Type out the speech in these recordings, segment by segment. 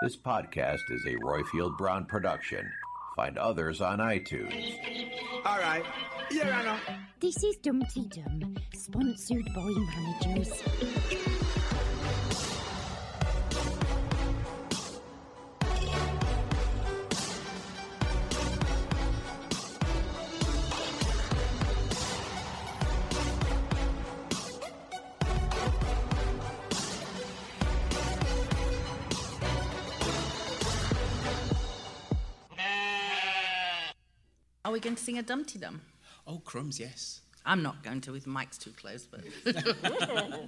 This podcast is a Roifield Brown production. Find others on iTunes. All right. Here I know. This is Dumpty Dum, sponsored by managers. Are we going to sing a Dumpty Dum? Oh, crumbs, yes. I'm not going to with the mic's too close, but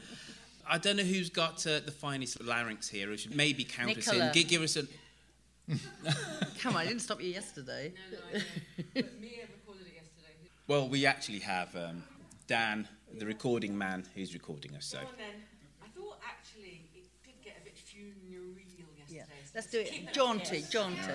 I don't know who's got uh, the finest larynx here. Who should maybe count us in. Nicola. Gi- give us a. come on, I didn't stop you yesterday. No, no, I but Mia recorded it yesterday. Well, we actually have um, Dan, the recording man, who's recording us. So Go on then. I thought actually it did get a bit funereal yesterday. Yeah. so Let's do it jaunty, jaunty.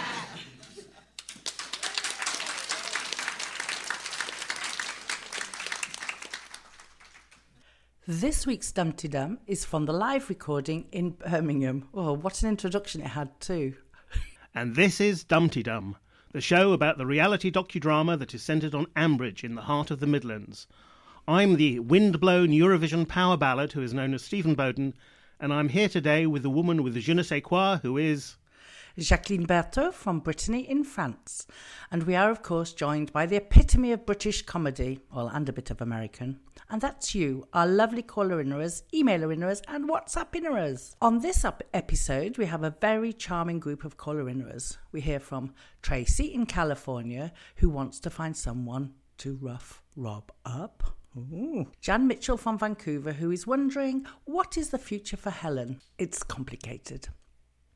This week's Dumpty Dum is from the live recording in Birmingham. Oh, what an introduction it had, too. And this is Dumpty Dum, the show about the reality docudrama that is centred on Ambridge in the heart of the Midlands. I'm the wind-blown Eurovision power ballad who is known as Stephen Bowden, and I'm here today with the woman with the je ne sais quoi who is... Jacqueline Berthaud from Brittany in France. And we are, of course, joined by the epitome of British comedy, well, and a bit of American. And that's you, our lovely caller innerers, emailer innerers, and WhatsApp innerers. On this up- episode, we have a very charming group of caller innerers. We hear from Tracy in California, who wants to find someone to rough Rob up. Ooh. Jan Mitchell from Vancouver, who is wondering what is the future for Helen? It's complicated.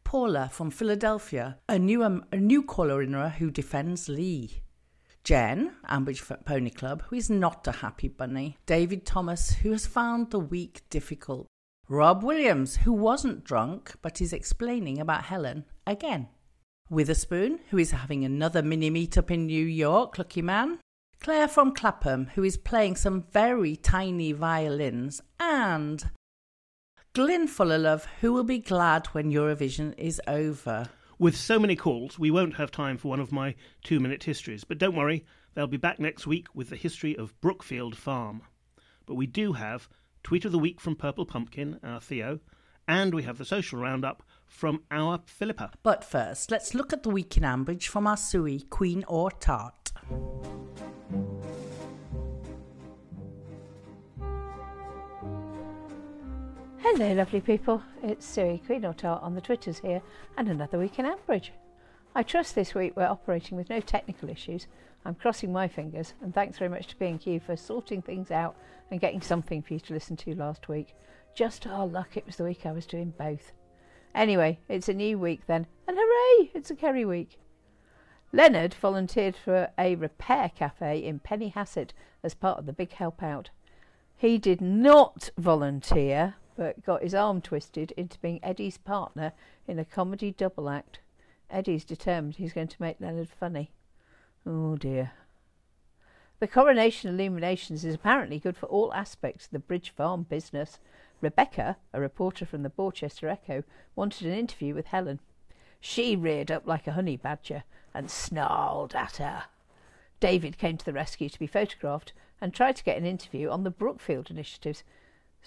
Paula from Philadelphia, a new um, a new caller in who defends Lee. Jen, Ambridge Pony Club, who is not a happy bunny. David Thomas, who has found the week difficult. Rob Williams, who wasn't drunk but is explaining about Helen again. Witherspoon, who is having another mini meetup in New York, lucky man. Claire from Clapham, who is playing some very tiny violins. And Glyn Fullerlove, who will be glad when Eurovision is over. With so many calls, we won't have time for one of my two-minute histories, but don't worry, they'll be back next week with the history of Brookfield Farm. But we do have Tweet of the Week from Purple Pumpkin, our Theo, and we have the social roundup from our Philippa. But first, let's look at the week in Ambridge from our Suey, Queen or Tart. Hello, lovely people. It's Sue, Queen on the Twitters here, and another week in Ambridge. I trust this week we're operating with no technical issues. I'm crossing my fingers, and thanks very much to B&Q for sorting things out and getting something for you to listen to last week. Just our luck it was the week I was doing both. Anyway, it's a new week then, and hooray, it's a Kerry week. Leonard volunteered for a repair cafe in Penny Hassett as part of the big help out. He did not volunteer, but got his arm twisted into being Eddie's partner in a comedy double act. Eddie's determined he's going to make Leonard funny. Oh dear. The coronation illuminations is apparently good for all aspects of the Bridge Farm business. Rebecca, a reporter from the Borchester Echo, wanted an interview with Helen. She reared up like a honey badger and snarled at her. David came to the rescue to be photographed and tried to get an interview on the Brookfield initiatives.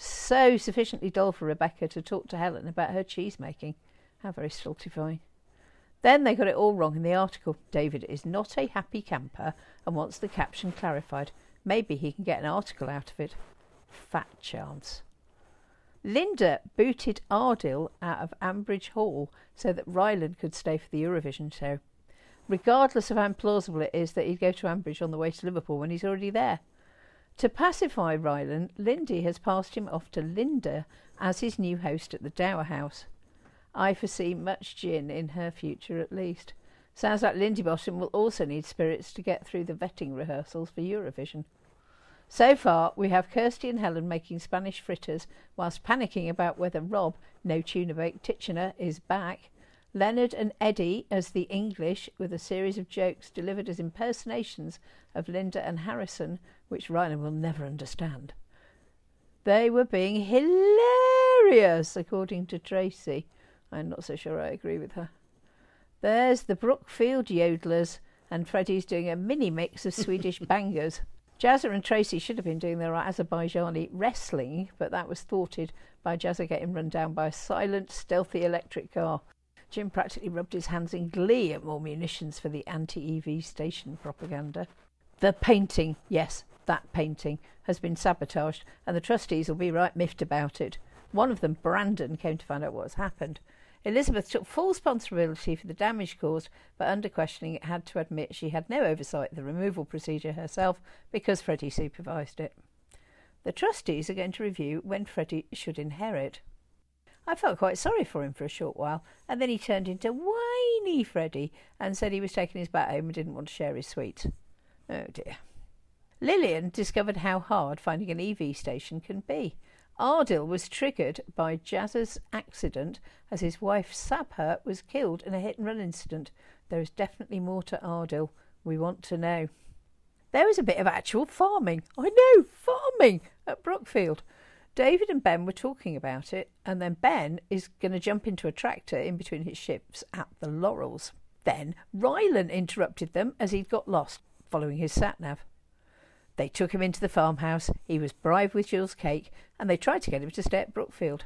So sufficiently dull for Rebecca to talk to Helen about her cheese making. How very stultifying. Then they got it all wrong in the article. David is not a happy camper and wants the caption clarified. Maybe he can get an article out of it. Fat chance. Lynda booted Adil out of Ambridge Hall so that Rylan could stay for the Eurovision show, regardless of how plausible it is that he'd go to Ambridge on the way to Liverpool when he's already there. To pacify Rylan, Lindy has passed him off to Linda as his new host at the Dower House. I foresee much gin in her future at least. Sounds like Lindy Bottom will also need spirits to get through the vetting rehearsals for Eurovision. So far, we have Kirsty and Helen making Spanish fritters whilst panicking about whether Rob, no tuna baked Titchener, is back. Leonard and Eddie as the English, with a series of jokes delivered as impersonations of Lynda and Harrison, which Rylan will never understand. They were being hilarious, according to Tracy. I'm not so sure I agree with her. There's the Brookfield Yodelers, and Freddie's doing a mini mix of Swedish bangers. Jazzer and Tracy should have been doing their Azerbaijani wrestling, but that was thwarted by Jazzer getting run down by a silent, stealthy electric car. Jim practically rubbed his hands in glee at more munitions for the anti EV station propaganda. The painting, yes, that painting, has been sabotaged, and the trustees will be right miffed about it. One of them, Brandon, came to find out what has happened. Elizabeth took full responsibility for the damage caused, but under questioning it had to admit she had no oversight of the removal procedure herself because Freddie supervised it. The trustees are going to review when Freddie should inherit. I felt quite sorry for him for a short while, and then he turned into whiny Freddie and said he was taking his bat home and didn't want to share his sweets. Oh dear. Lilian discovered how hard finding an EV station can be. Adil was triggered by Jazz's accident as his wife Sabha was killed in a hit and run incident. There is definitely more to Adil. We want to know. There was a bit of actual farming. I know, farming at Brookfield. David and Ben were talking about it, and then Ben is going to jump into a tractor in between his ships at the Laurels. Then Rylan interrupted them as he'd got lost following his sat nav. They took him into the farmhouse. He was bribed with Jill's cake, and they tried to get him to stay at Brookfield.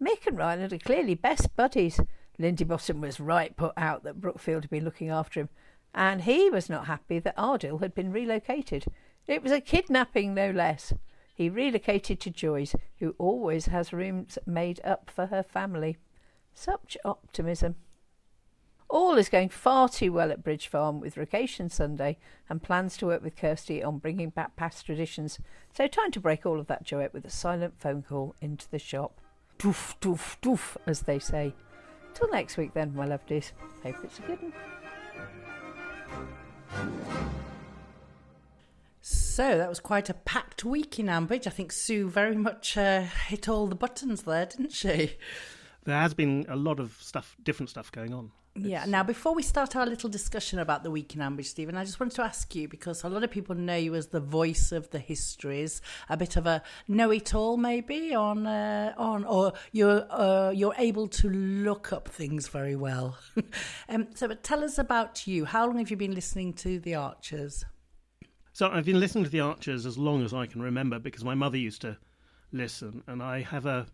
Mick and Rylan are clearly best buddies. Lindy Bottom was right put out that Brookfield had been looking after him, and he was not happy that Adil had been relocated. It was a kidnapping, no less. He relocated to Joyce, who always has rooms made up for her family. Such optimism. All is going far too well at Bridge Farm with Rogation Sunday and plans to work with Kirsty on bringing back past traditions. So, time to break all of that joy up with a silent phone call into the shop. Doof, doof, doof, as they say. Till next week, then, my lovelies. Hope it's a good one. So that was quite a packed week in Ambridge. I think Sue very much uh, hit all the buttons there, didn't she? There has been a lot of stuff, different stuff going on. Yeah. Now, before we start our little discussion about the week in Ambridge, Stephen, I just wanted to ask you because a lot of people know you as the voice of the histories, a bit of a know-it-all, maybe on uh, on, or you're uh, you're able to look up things very well. um, so, but tell us about you. How long have you been listening to the Archers? So I've been listening to the Archers as long as I can remember because my mother used to listen, and I have a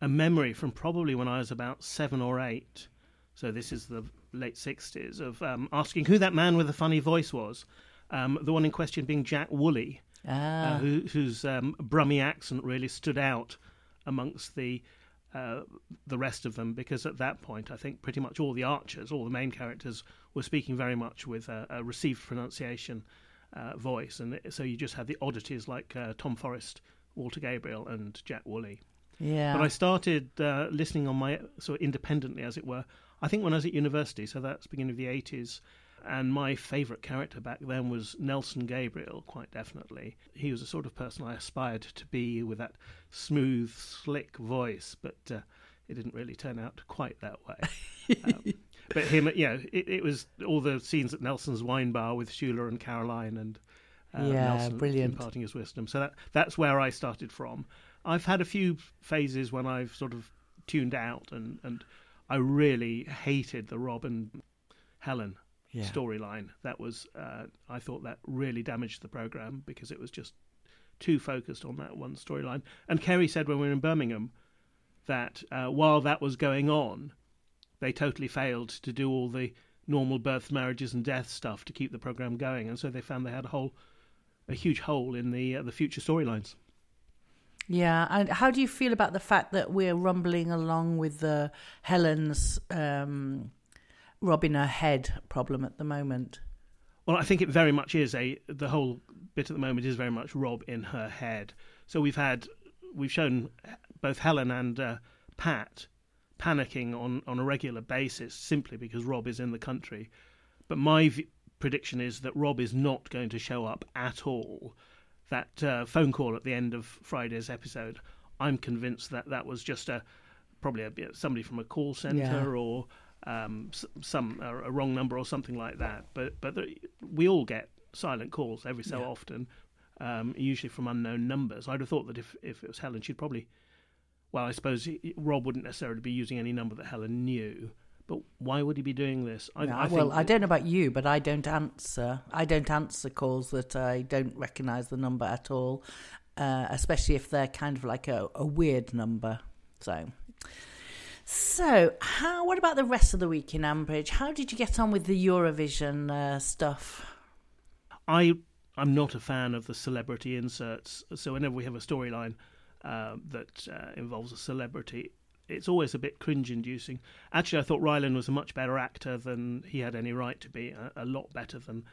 a memory from probably when I was about seven or eight so this is the late 60s, of um, asking who that man with the funny voice was. Um, the one in question being Jack Woolley, ah. uh, who, whose um, Brummy accent really stood out amongst the uh, the rest of them because at that point I think pretty much all the archers, all the main characters, were speaking very much with a, a received pronunciation uh, voice, and so you just had the oddities like uh, Tom Forrest, Walter Gabriel, and Jack Woolley. Yeah. But I started uh, listening on my sort of independently, as it were, I think when I was at university, so that's beginning of the 80s, And my favourite character back then was Nelson Gabriel, quite definitely. He was the sort of person I aspired to be with that smooth, slick voice, but uh, it didn't really turn out quite that way. um, but him, you know, it, it, was all the scenes at Nelson's wine bar with Shula and Caroline and uh, yeah, Nelson brilliant. imparting his wisdom. So that that's where I started from. I've had a few phases when I've sort of tuned out and, and I really hated the Rob and Helen yeah. storyline. That was uh, I thought that really damaged the program because it was just too focused on that one storyline. And Kerry said when we were in Birmingham that uh, while that was going on, they totally failed to do all the normal births, marriages, and deaths stuff to keep the program going, and so they found they had a whole a huge hole in the uh, the future storylines. Yeah, and how do you feel about the fact that we're rumbling along with the Helen's um, Rob in her head problem at the moment? Well, I think it very much is a the whole bit at the moment is very much Rob in her head. So we've had we've shown both Helen and uh, Pat panicking on on a regular basis simply because Rob is in the country. But my v- prediction is that Rob is not going to show up at all. That uh, phone call at the end of Friday's episode, I'm convinced that that was just a probably a, somebody from a call center yeah. or um, some a wrong number or something like that. But but the, we all get silent calls every so yeah. often, um, usually from unknown numbers. I'd have thought that if if it was Helen, she'd probably. Well, I suppose Rob wouldn't necessarily be using any number that Helen knew. But why would he be doing this? I, no, I well, I don't know about you, but I don't answer. I don't answer calls that I don't recognise the number at all, uh, especially if they're kind of like a, a weird number. So, so how? What about the rest of the week in Ambridge? How did you get on with the Eurovision uh, stuff? I I'm not a fan of the celebrity inserts. So whenever we have a storyline uh, that uh, involves a celebrity, it's always a bit cringe-inducing. Actually, I thought Rylan was a much better actor than he had any right to be. A, a, lot better than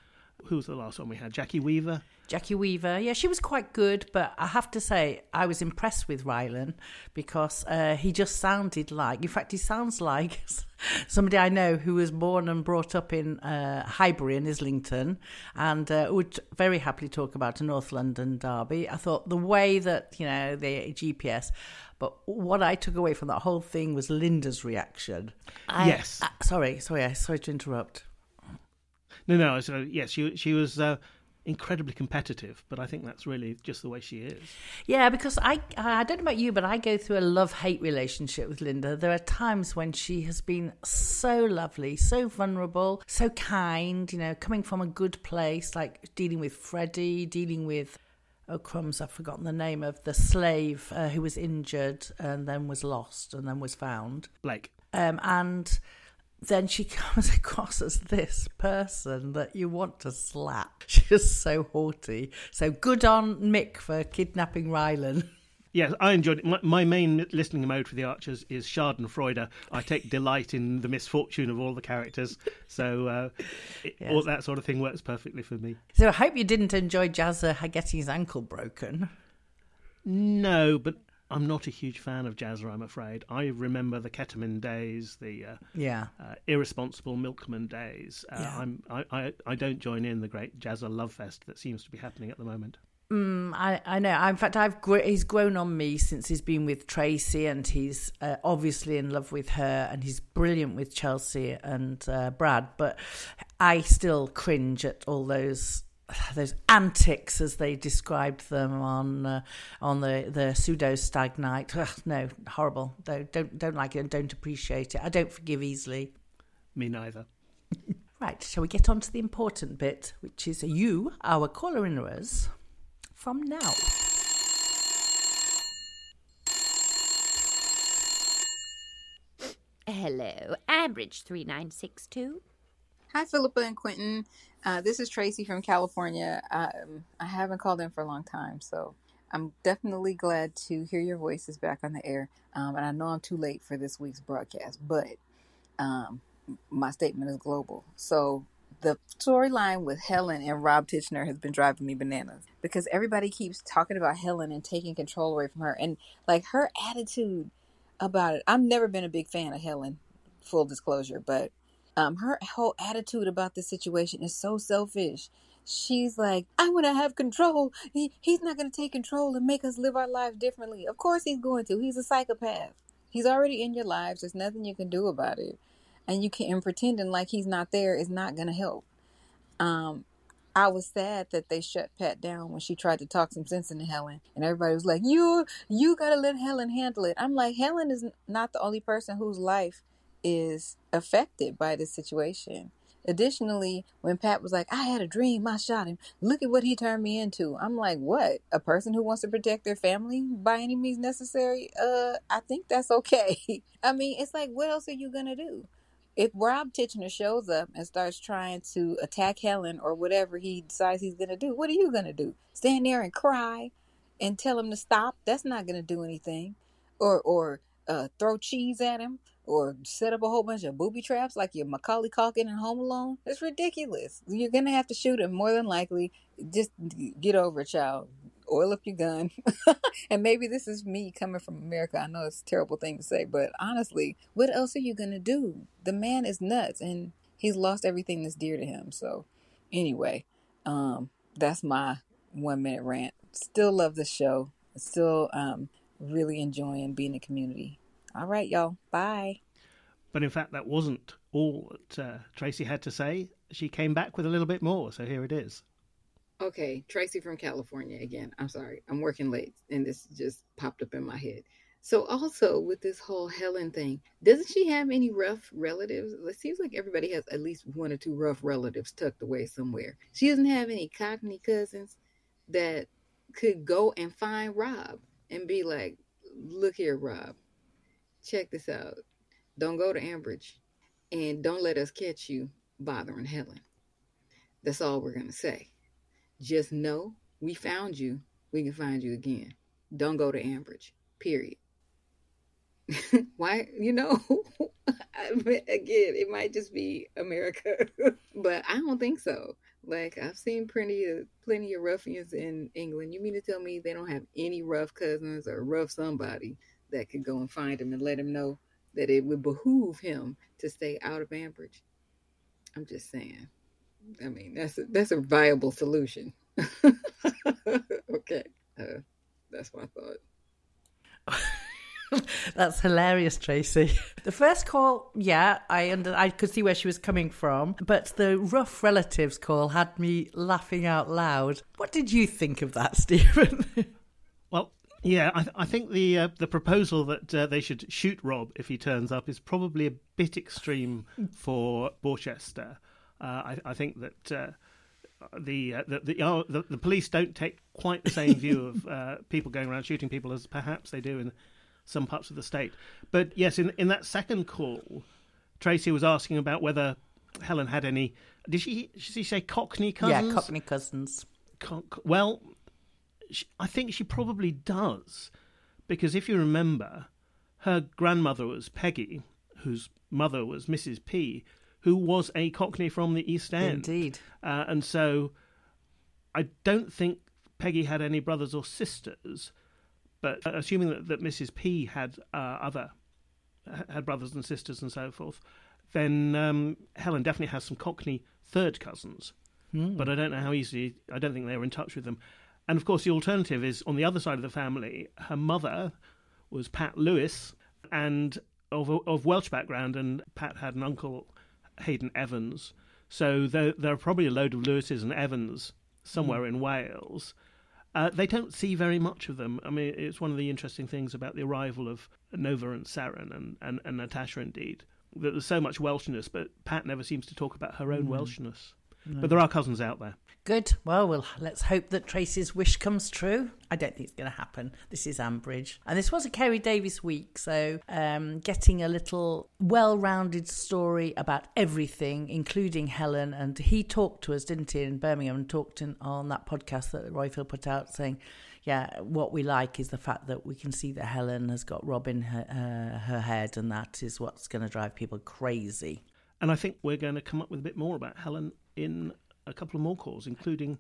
who was the last one we had? Jackie Weaver. Jackie Weaver, yeah, she was quite good, but I have to say I was impressed with Rylan because uh, he just sounded like. In fact, he sounds like somebody I know who was born and brought up in uh, Highbury in Islington, and uh, would very happily talk about a North London derby. I thought the way that you know the GPS but what I took away from that whole thing was Lynda's reaction. I, yes. I, sorry, sorry, sorry to interrupt. No, no. So yes, she she was. Uh, incredibly competitive, but I think that's really just the way she is. Yeah, because I I don't know about you, but I go through a love hate relationship with Lynda. There are times when she has been so lovely, so vulnerable, so kind. You know, coming from a good place, like dealing with Freddie, dealing with oh crumbs, I've forgotten the name of the slave uh, who was injured and then was lost and then was found. Blake. Um, and then she comes across as this person that you want to slap. She's so haughty. So good on Mick for kidnapping Rylan. Yes, I enjoyed it. My, my, main listening mode for the Archers is Schadenfreude. I take delight in the misfortune of all the characters, so uh, it, yes. all that sort of thing works perfectly for me. So I hope you didn't enjoy Jazzer getting his ankle broken. No, but I'm not a huge fan of Jazzer, I'm afraid. I remember the ketamine days, the uh, yeah uh, irresponsible milkman days. Uh, yeah. I'm, I, I I don't join in the great Jazzer love fest that seems to be happening at the moment. Mm, I, I know. In fact, I've he's grown on me since he's been with Tracy, and he's uh, obviously in love with her, and he's brilliant with Chelsea and uh, Brad. But I still cringe at all those those antics as they described them on uh, on the the pseudo stag night. Ugh, no, horrible. Don't, don't don't like it and don't appreciate it. I don't forgive easily. Me neither. right, shall we get on to the important bit, which is you, our caller inners from now. Hello, Ambridge 3962. Hi, Philippa and Quentin. Uh, this is Tracy from California. Um, I haven't called in for a long time, so I'm definitely glad to hear your voices back on the air. Um, and I know I'm too late for this week's broadcast, but um, my statement is global. So the storyline with Helen and Rob Titchener has been driving me bananas because everybody keeps talking about Helen and taking control away from her and like her attitude about it. I've never been a big fan of Helen, full disclosure, but Um, her whole attitude about this situation is so selfish. She's like, I want to have control. He, he's not going to take control and make us live our lives differently. Of course, he's going to. He's a psychopath. He's already in your lives. There's nothing you can do about it. And you can and pretending like he's not there is not going to help. Um, I was sad that they shut Pat down when she tried to talk some sense into Helen, and everybody was like, "You, you gotta let Helen handle it." I'm like, Helen is not the only person whose life is affected by this situation. Additionally, when Pat was like, I had a dream, I shot him. Look at what he turned me into. I'm like, what? A person who wants to protect their family by any means necessary? Uh, I think that's okay. I mean, it's like, what else are you gonna do? If Rob Titchener shows up and starts trying to attack Helen or whatever he decides he's gonna do, what are you gonna do? Stand there and cry and tell him to stop? That's not gonna do anything. Or or uh, throw cheese at him or set up a whole bunch of booby traps like your Macaulay Culkin in Home Alone. It's ridiculous. You're gonna have to shoot him more than likely. Just get over it, child. Oil up your gun. and maybe this is me coming from America. I know it's a terrible thing to say, but honestly, what else are you gonna do? The man is nuts and he's lost everything that's dear to him. So anyway, um, that's my one minute rant. Still love the show. Still um really enjoying being a community. All right, y'all. Bye. But in fact, that wasn't all that uh, Tracy had to say. She came back with a little bit more, so here it is. Okay, Tracy from California again. I'm sorry, I'm working late, and this just popped up in my head. So, also with this whole Helen thing, doesn't she have any rough relatives? It seems like everybody has at least one or two rough relatives tucked away somewhere. She doesn't have any Cockney cousins that could go and find Rob and be like, look here, Rob, check this out. Don't go to Ambridge and don't let us catch you bothering Helen. That's all we're going to say. Just know we found you. We can find you again. Don't go to Ambridge, period. Why, you know, again, it might just be America, but I don't think so. Like I've seen plenty of plenty of ruffians in England. You mean to tell me they don't have any rough cousins or rough somebody that could go and find him and let him know that it would behoove him to stay out of Ambridge? I'm just saying. I mean, that's a, that's a viable solution. okay, uh, that's my thought. That's hilarious, Tracy. The first call, yeah, I under I could see where she was coming from, but the rough relatives call had me laughing out loud. What did you think of that, Stephen? Yeah, I, th- I think the uh, the proposal that uh, they should shoot Rob if he turns up is probably a bit extreme for Borchester. Uh, I, I, think that uh, the, uh, the the, oh, the, the police don't take quite the same view of uh, people going around shooting people as perhaps they do in some parts of the state. But yes, in in that second call, Tracy was asking about whether Helen had any. Did she? Did she say Cockney cousins? Yeah, Cockney cousins. Co- well, she, I think she probably does, because if you remember, her grandmother was Peggy, whose mother was Mrs. P, who was a Cockney from the East End. Indeed. Uh, and so, I don't think Peggy had any brothers or sisters. But assuming that, that Mrs. P had uh, other had brothers and sisters and so forth, then um, Helen definitely has some Cockney third cousins. Mm. But I don't know how easily. I don't think they were in touch with them. And of course, the alternative is on the other side of the family. Her mother was Pat Lewis, and of of Welsh background, and Pat had an uncle, Haydn Evans. So there, there are probably a load of Lewises and Evans somewhere mm. in Wales. Uh, they don't see very much of them. I mean, it's one of the interesting things about the arrival of Nova and Saren and, and, and Natasha, indeed, that there's so much Welshness, but Pat never seems to talk about her own mm. Welshness. No. But there are cousins out there. Good. Well, well, let's hope that Tracy's wish comes true. I don't think it's going to happen. This is Ambridge. And this was a Kerry Davis week, so um, getting a little well rounded story about everything, including Helen. And he talked to us, didn't he, in Birmingham, and talked in, on that podcast that Roifield put out saying, yeah, what we like is the fact that we can see that Helen has got Rob in her, uh, her head, and that is what's going to drive people crazy. And I think we're going to come up with a bit more about Helen in a couple of more calls, including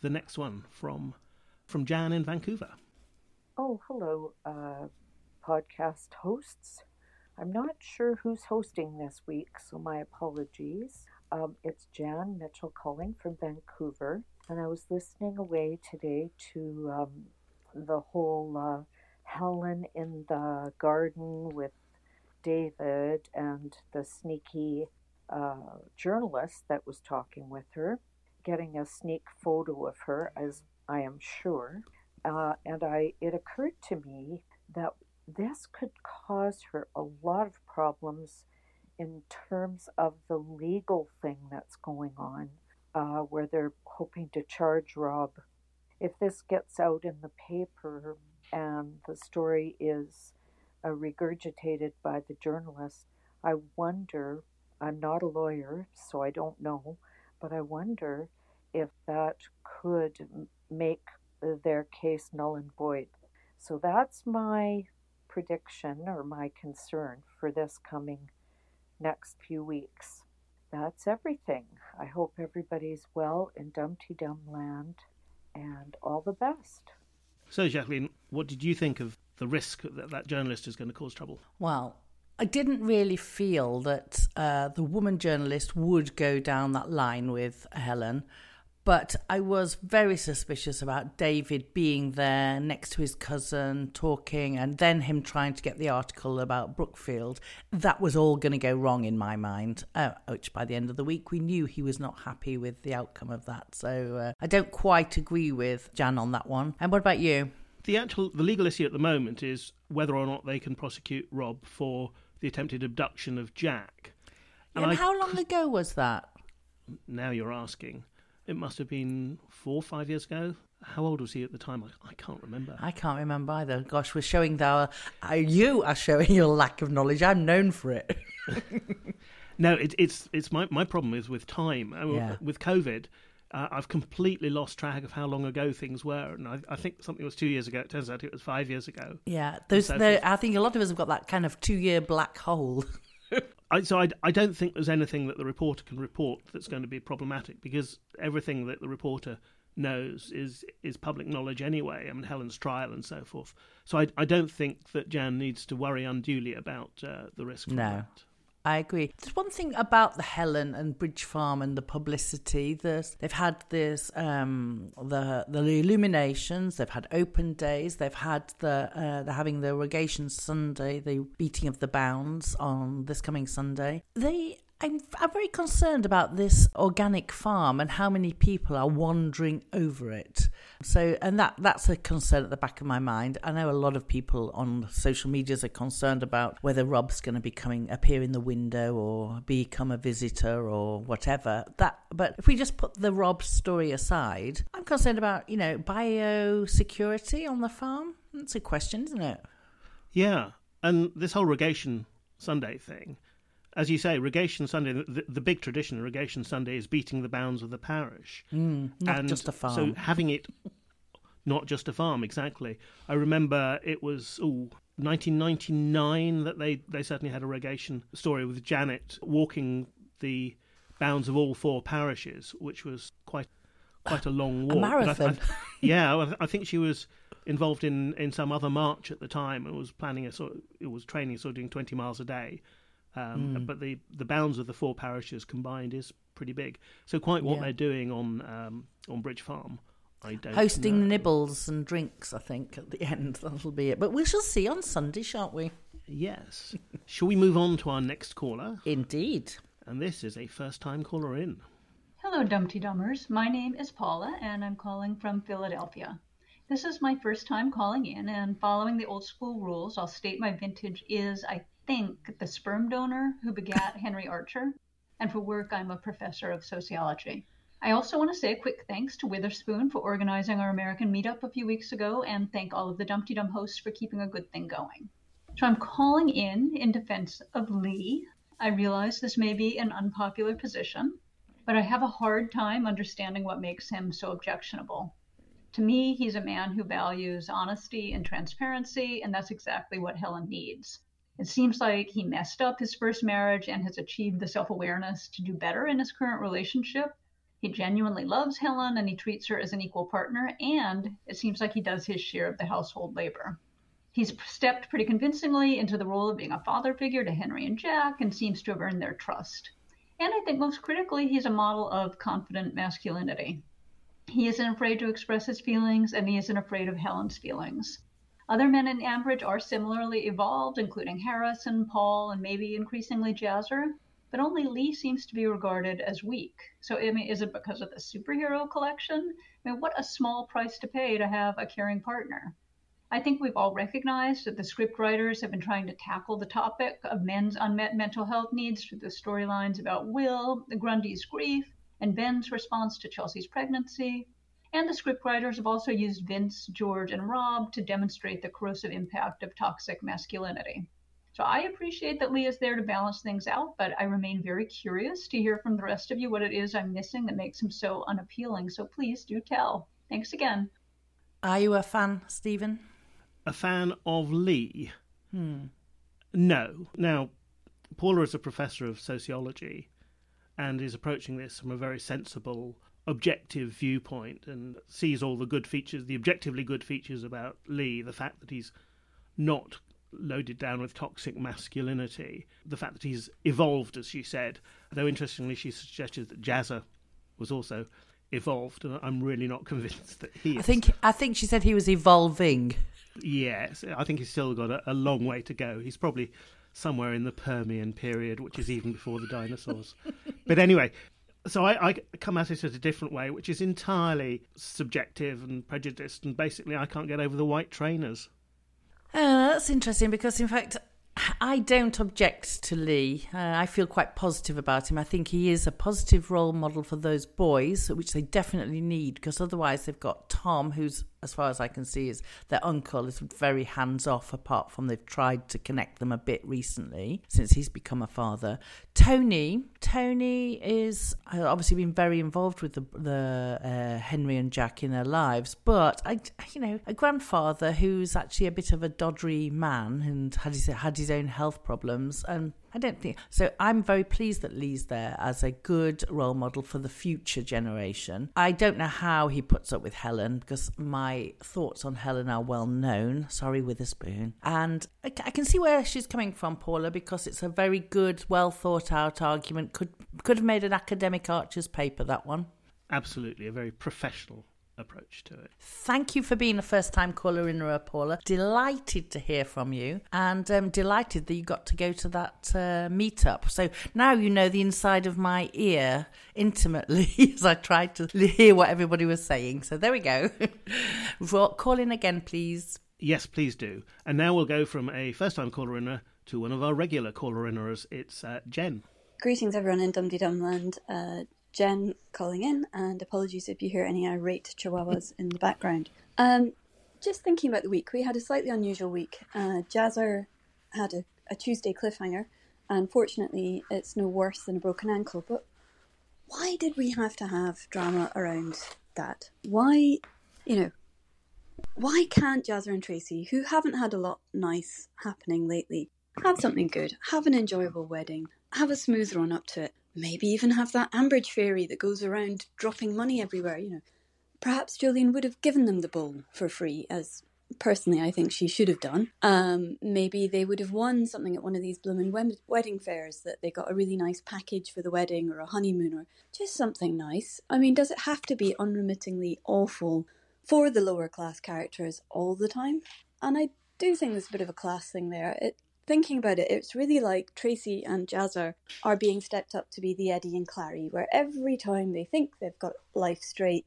the next one from from Jan in Vancouver. Oh, hello, uh, podcast hosts. I'm not sure who's hosting this week, so my apologies. Um, it's Jan Mitchell calling from Vancouver, and I was listening away today to um, the whole uh, Helen in the garden with David and the sneaky uh, journalist that was talking with her, getting a sneak photo of her, as I am sure. Uh, and I, it occurred to me that this could cause her a lot of problems in terms of the legal thing that's going on, uh, where they're hoping to charge Rob. If this gets out in the paper and the story is uh, regurgitated by the journalist, I wonder. I'm not a lawyer, so I don't know, but I wonder if that could make their case null and void. So that's my prediction or my concern for this coming next few weeks. That's everything. I hope everybody's well in Dumpty Dum land and all the best. So, Jacqueline, what did you think of the risk that that journalist is going to cause trouble? Well, I didn't really feel that uh, the woman journalist would go down that line with Helen. But I was very suspicious about David being there next to his cousin, talking, and then him trying to get the article about Brookfield. That was all going to go wrong in my mind, uh, which by the end of the week we knew he was not happy with the outcome of that. So uh, I don't quite agree with Jan on that one. And what about you? The actual the legal issue at the moment is whether or not they can prosecute Rob for the attempted abduction of Jack. And, and how long ago was that? Now you're asking. It must have been four or five years ago. How old was he at the time? I, I can't remember. I can't remember either. Gosh, we're showing our. Uh, you are showing your lack of knowledge. I'm known for it. no, it, it's it's my my problem is with time. Uh, yeah. With COVID, uh, I've completely lost track of how long ago things were, and I, I, think something was two years ago. It turns out it was five years ago. Yeah, those. So the, I think a lot of us have got that kind of two-year black hole. I, so I, I don't think there's anything that the reporter can report that's going to be problematic because everything that the reporter knows is is public knowledge anyway. I mean Helen's trial and so forth. So I I don't think that Jan needs to worry unduly about uh, the risk. No. That. I agree. There's one thing about the Helen and Bridge Farm and the publicity. There's, they've had this, um, the the illuminations. They've had open days. They've had the uh, they're having the Rogation Sunday, the beating of the bounds on this coming Sunday. They I'm, I'm very concerned about this organic farm and how many people are wandering over it. So, and that that's a concern at the back of my mind. I know a lot of people on social medias are concerned about whether Rob's going to be coming appear in the window or become a visitor or whatever. That, but if we just put the Rob story aside, I'm concerned about you know biosecurity on the farm. That's a question, isn't it? Yeah, and this whole Rogation Sunday thing as you say, Rogation Sunday, the, the, big tradition of Rogation Sunday is beating the bounds of the parish. Mm, not and just a farm. So having it, not just a farm, exactly. I remember it was, ooh, 1999 that they, they certainly had a Rogation story with Janet walking the bounds of all four parishes, which was quite quite a long walk. A marathon. I, I, yeah, I think she was involved in, in some other march at the time and was planning a sort of, it was training sort of doing 20 miles a day um, mm. But the, the bounds of the four parishes combined is pretty big. So quite what yeah. they're doing on um, on Bridge Farm, I don't hosting know. nibbles and drinks. I think at the end that'll be it. But we shall see on Sunday, shan't we? Yes. shall we move on to our next caller? Indeed. And this is a first time caller in. Hello, Dumpty Dummers. My name is Paula, and I'm calling from Philadelphia. This is my first time calling in, and following the old school rules, I'll state my vintage is, I think, the sperm donor who begat Henry Archer, and for work, I'm a professor of sociology. I also want to say a quick thanks to Witherspoon for organizing our American meetup a few weeks ago, and thank all of the Dumpty Dum hosts for keeping a good thing going. So I'm calling in in defense of Lee. I realize this may be an unpopular position, but I have a hard time understanding what makes him so objectionable. To me, he's a man who values honesty and transparency, and that's exactly what Helen needs. It seems like he messed up his first marriage and has achieved the self awareness to do better in his current relationship. He genuinely loves Helen and he treats her as an equal partner, and it seems like he does his share of the household labor. He's stepped pretty convincingly into the role of being a father figure to Henry and Jack and seems to have earned their trust. And I think most critically, he's a model of confident masculinity. He isn't afraid to express his feelings, and he isn't afraid of Helen's feelings. Other men in Ambridge are similarly evolved, including Harris and Paul, and maybe increasingly Jazzer, but only Lee seems to be regarded as weak. So, I mean, is it because of the superhero collection? I mean, what a small price to pay to have a caring partner. I think we've all recognized that the scriptwriters have been trying to tackle the topic of men's unmet mental health needs through the storylines about Will, the Grundy's grief, and Ben's response to Chelsea's pregnancy. And the scriptwriters have also used Vince, George, and Rob to demonstrate the corrosive impact of toxic masculinity. So I appreciate that Lee is there to balance things out, but I remain very curious to hear from the rest of you what it is I'm missing that makes him so unappealing. So please do tell. Thanks again. Are you a fan, Stephen? A fan of Lee? Hmm. No. Now, Paula is a professor of sociology and is approaching this from a very sensible objective viewpoint and sees all the good features, the objectively good features about Lee, the fact that he's not loaded down with toxic masculinity, the fact that he's evolved, as she said. Though interestingly, she suggested that Jazzer was also evolved, and I'm really not convinced that he. Is. I think I think she said he was evolving. Yes, I think he's still got a, a long way to go. He's probably somewhere in the Permian period, which is even before the dinosaurs. but anyway, so I, I, come at it a different way, which is entirely subjective and prejudiced, and basically I can't get over the white trainers. Uh, that's interesting because, in fact, I don't object to Lee. Uh, I feel quite positive about him. I think he is a positive role model for those boys, which they definitely need because otherwise they've got Tom, who's as far as I can see, is their uncle is very hands off, apart from they've tried to connect them a bit recently since he's become a father. Tony, Tony is uh, obviously been very involved with the, the uh, Henry and Jack in their lives, but I, you know, a grandfather who's actually a bit of a doddery man and had his, had his own health problems and I don't think so. I'm very pleased that Lee's there as a good role model for the future generation. I don't know how he puts up with Helen because my thoughts on Helen are well known. Sorry, Witherspoon. And I, can see where she's coming from, Paula, because it's a very good, well thought out argument. Could could have made an academic Archer's paper that one. Absolutely, a very professional approach to it. Thank you for being a first time caller in a Paula. Delighted to hear from you and um, delighted that you got to go to that uh, meetup. So now you know the inside of my ear intimately as I tried to hear what everybody was saying. So there we go. Call in again, please. Yes, please do. And now we'll go from a first time caller in to one of our regular caller inners. It's uh, Jen. Greetings, everyone in Dum Dumland. Uh, Jen calling in, and apologies if you hear any irate chihuahuas in the background. Um, just thinking about the week, we had a slightly unusual week. Uh, Jazzer had a, a Tuesday cliffhanger, and fortunately, it's no worse than a broken ankle. But why did we have to have drama around that? Why, you know, why can't Jazzer and Tracy, who haven't had a lot nice happening lately, have something good, have an enjoyable wedding, have a smooth run up to it? Maybe even have that Ambridge fairy that goes around dropping money everywhere, you know. Perhaps Julian would have given them the bowl for free, as personally I think she should have done. Um, maybe they would have won something at one of these blooming wedding fairs that they got a really nice package for the wedding or a honeymoon or just something nice. I mean, does it have to be unremittingly awful for the lower class characters all the time? And I do think there's a bit of a class thing there. It thinking about it, it's really like Tracy and Jazzer are being stepped up to be the Eddie and Clarrie, where every time they think they've got life straight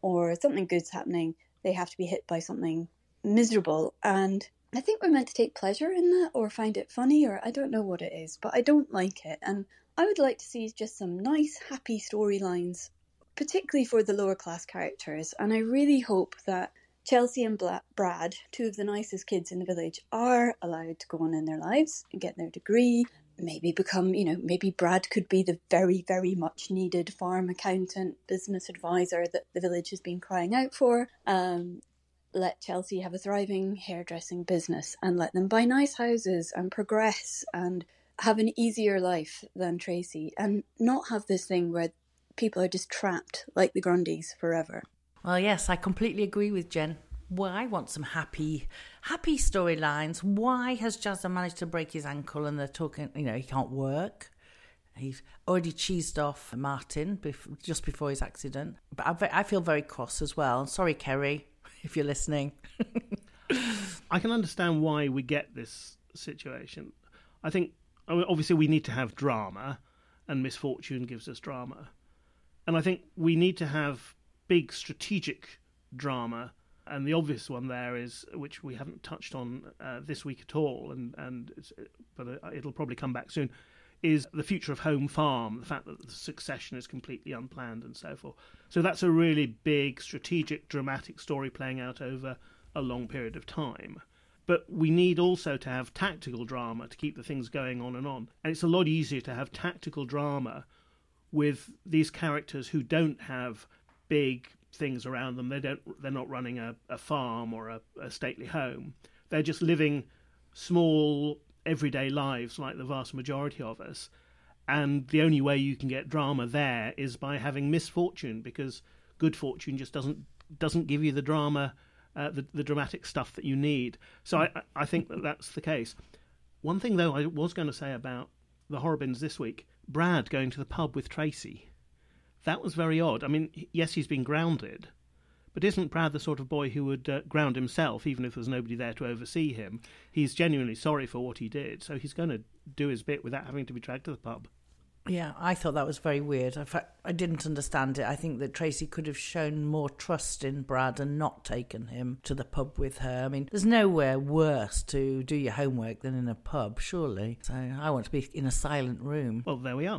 or something good's happening, they have to be hit by something miserable. And I think we're meant to take pleasure in that or find it funny, or I don't know what it is, but I don't like it. And I would like to see just some nice, happy storylines, particularly for the lower class characters. And I really hope that Chelsea and Brad, two of the nicest kids in the village, are allowed to go on in their lives and get their degree. Maybe become, you know, maybe Brad could be the very, very much needed farm accountant, business advisor that the village has been crying out for. Um, let Chelsea have a thriving hairdressing business and let them buy nice houses and progress and have an easier life than Tracy and not have this thing where people are just trapped like the Grundys forever. Well, yes, I completely agree with Jen. Well, I want some happy, happy storylines. Why has Jazzer managed to break his ankle and they're talking, you know, he can't work? He's already cheesed off Martin bef- just before his accident. But I, I feel very cross as well. Sorry, Kerry, if you're listening. I can understand why we get this situation. I think obviously we need to have drama, and misfortune gives us drama, and I think we need to have big strategic drama. And the obvious one there is, which we haven't touched on uh, this week at all, and and but uh, it'll probably come back soon, is the future of home farm, the fact that the succession is completely unplanned and so forth. So that's a really big, strategic, dramatic story playing out over a long period of time. But we need also to have tactical drama to keep the things going on and on. And it's a lot easier to have tactical drama with these characters who don't have big things around them. They don't. They're not running a, a farm or a, a stately home. They're just living small, everyday lives like the vast majority of us. And the only way you can get drama there is by having misfortune, because good fortune just doesn't doesn't give you the drama uh, the, the dramatic stuff that you need. So I, I think that that's the case. One thing, though, I was going to say about the Horrobins this week Brad going to the pub with Tracy. That was very odd. I mean, yes, he's been grounded, but isn't Brad the sort of boy who would uh, ground himself even if there's nobody there to oversee him? He's genuinely sorry for what he did, so he's going to do his bit without having to be dragged to the pub. Yeah, I thought that was very weird. I, I didn't understand it. I think that Tracy could have shown more trust in Brad and not taken him to the pub with her. I mean, there's nowhere worse to do your homework than in a pub, surely. So I want to be in a silent room. Well, there we are.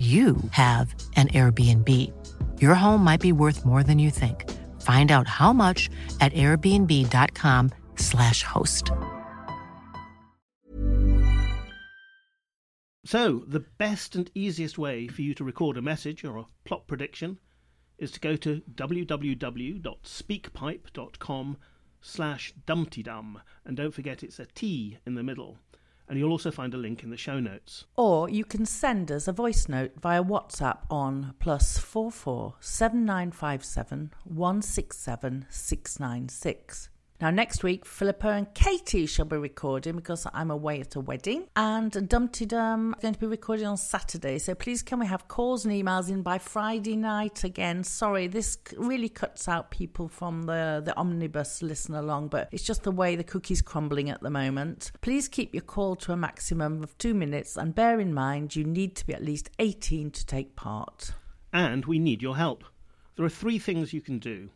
you have an Airbnb. Your home might be worth more than you think. Find out how much at airbnb.com/slash host. So, the best and easiest way for you to record a message or a plot prediction is to go to www.speakpipe.com slash dumptydum. And don't forget it's a T in the middle and you'll also find a link in the show notes. Or you can send us a voice note via WhatsApp on plus four four seven nine five seven one six seven six nine six. Now, next week, Philippa and Katie shall be recording because I'm away at a wedding, and Dumpty Dum is going to be recording on Saturday. So please, can we have calls and emails in by Friday night again? Sorry, this really cuts out people from the the omnibus listen along, but it's just the way the cookie's crumbling at the moment. Please keep your call to a maximum of two minutes, and bear in mind you need to be at least 18 to take part. And we need your help. There are three things you can do.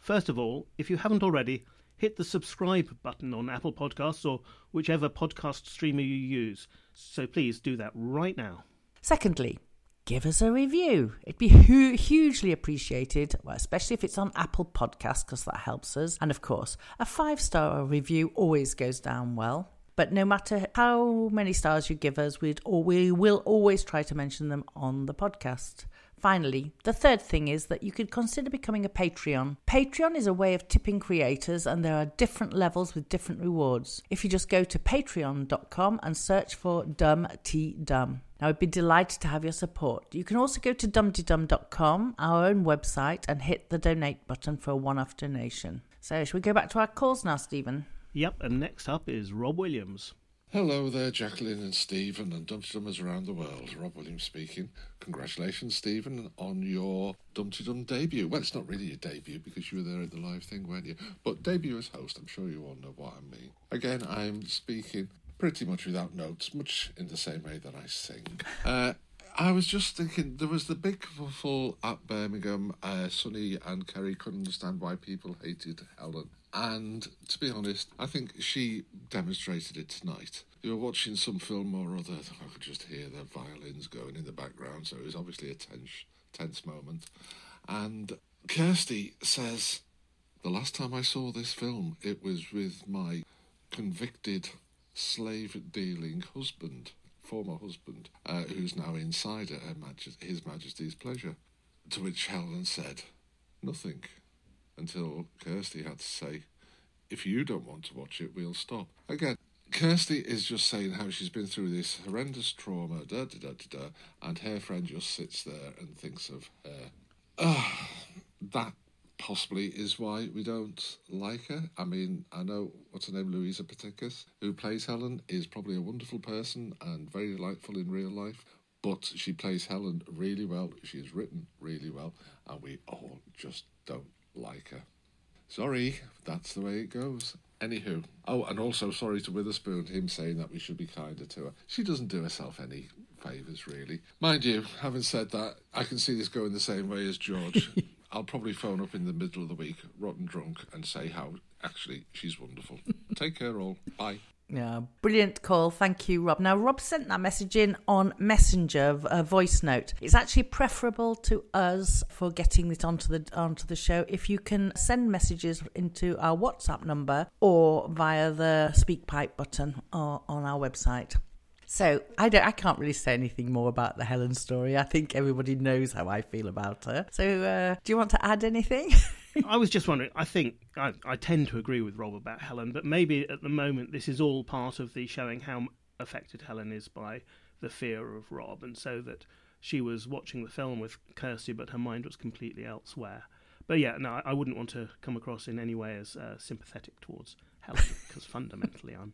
First of all, if you haven't already hit the subscribe button on Apple Podcasts or whichever podcast streamer you use. So please do that right now. Secondly, give us a review. It'd be hu- hugely appreciated, well, especially if it's on Apple Podcasts, because that helps us. And of course, a five star review always goes down well. But no matter how many stars you give us, we'd, or we will always try to mention them on the podcast. Finally, the third thing is that you could consider becoming a Patreon. Patreon is a way of tipping creators, and there are different levels with different rewards. If you just go to patreon.com and search for Dumb T Dumb. Now, I'd be delighted to have your support. You can also go to dumptydum.com, our own website, and hit the donate button for a one off donation. So, should we go back to our calls now, Stephen? Yep, and next up is Rob Williams. Hello there, Jacqueline and Stephen and Dumpty Dummers around the world. Rob Williams speaking. Congratulations, Stephen, on your Dumpty Dum debut. Well, it's not really your debut because you were there at the live thing, weren't you? But debut as host, I'm sure you all know what I mean. Again, I'm speaking pretty much without notes, much in the same way that I sing. Uh, I was just thinking there was the big kerfuffle at Birmingham. Uh, Sonny and Kerry couldn't understand why people hated Helen. And to be honest, I think she demonstrated it tonight. You were watching some film or other, I could just hear the violins going in the background, so it was obviously a tense, tense moment. And Kirsty says, The last time I saw this film, it was with my convicted slave dealing husband, former husband, uh, who's now inside at Her Majesty, His Majesty's pleasure. To which Helen said, Nothing until Kirsty had to say, if you don't want to watch it, we'll stop. Again, Kirsty is just saying how she's been through this horrendous trauma, da da da da da, and her friend just sits there and thinks of her. Ah, that possibly is why we don't like her. I mean, I know what's her name, Louiza Patikas, who plays Helen, is probably a wonderful person and very delightful in real life. But she plays Helen really well. She is written really well, and we all just don't like her. Sorry, that's the way it goes. Anywho, oh, and also sorry to Witherspoon, him saying that we should be kinder to her. She doesn't do herself any favours, really. Mind you, having said that, I can see this going the same way as George. I'll probably phone up in the middle of the week, rotten drunk, and say how actually she's wonderful. Take care, all. Bye. Yeah, brilliant call. Thank you, Rob. Now, Rob sent that message in on Messenger, a voice note. It's actually preferable to us for getting it onto the onto the show if you can send messages into our WhatsApp number or via the SpeakPipe button or on our website. So I don't, I can't really say anything more about the Helen story. I think everybody knows how I feel about her. So, uh, do you want to add anything? I was just wondering. I think I, I tend to agree with Rob about Helen, but maybe at the moment this is all part of the showing how affected Helen is by the fear of Rob, and so that she was watching the film with Kirsty, but her mind was completely elsewhere. But yeah, no, I wouldn't want to come across in any way as uh, sympathetic towards Helen because fundamentally I'm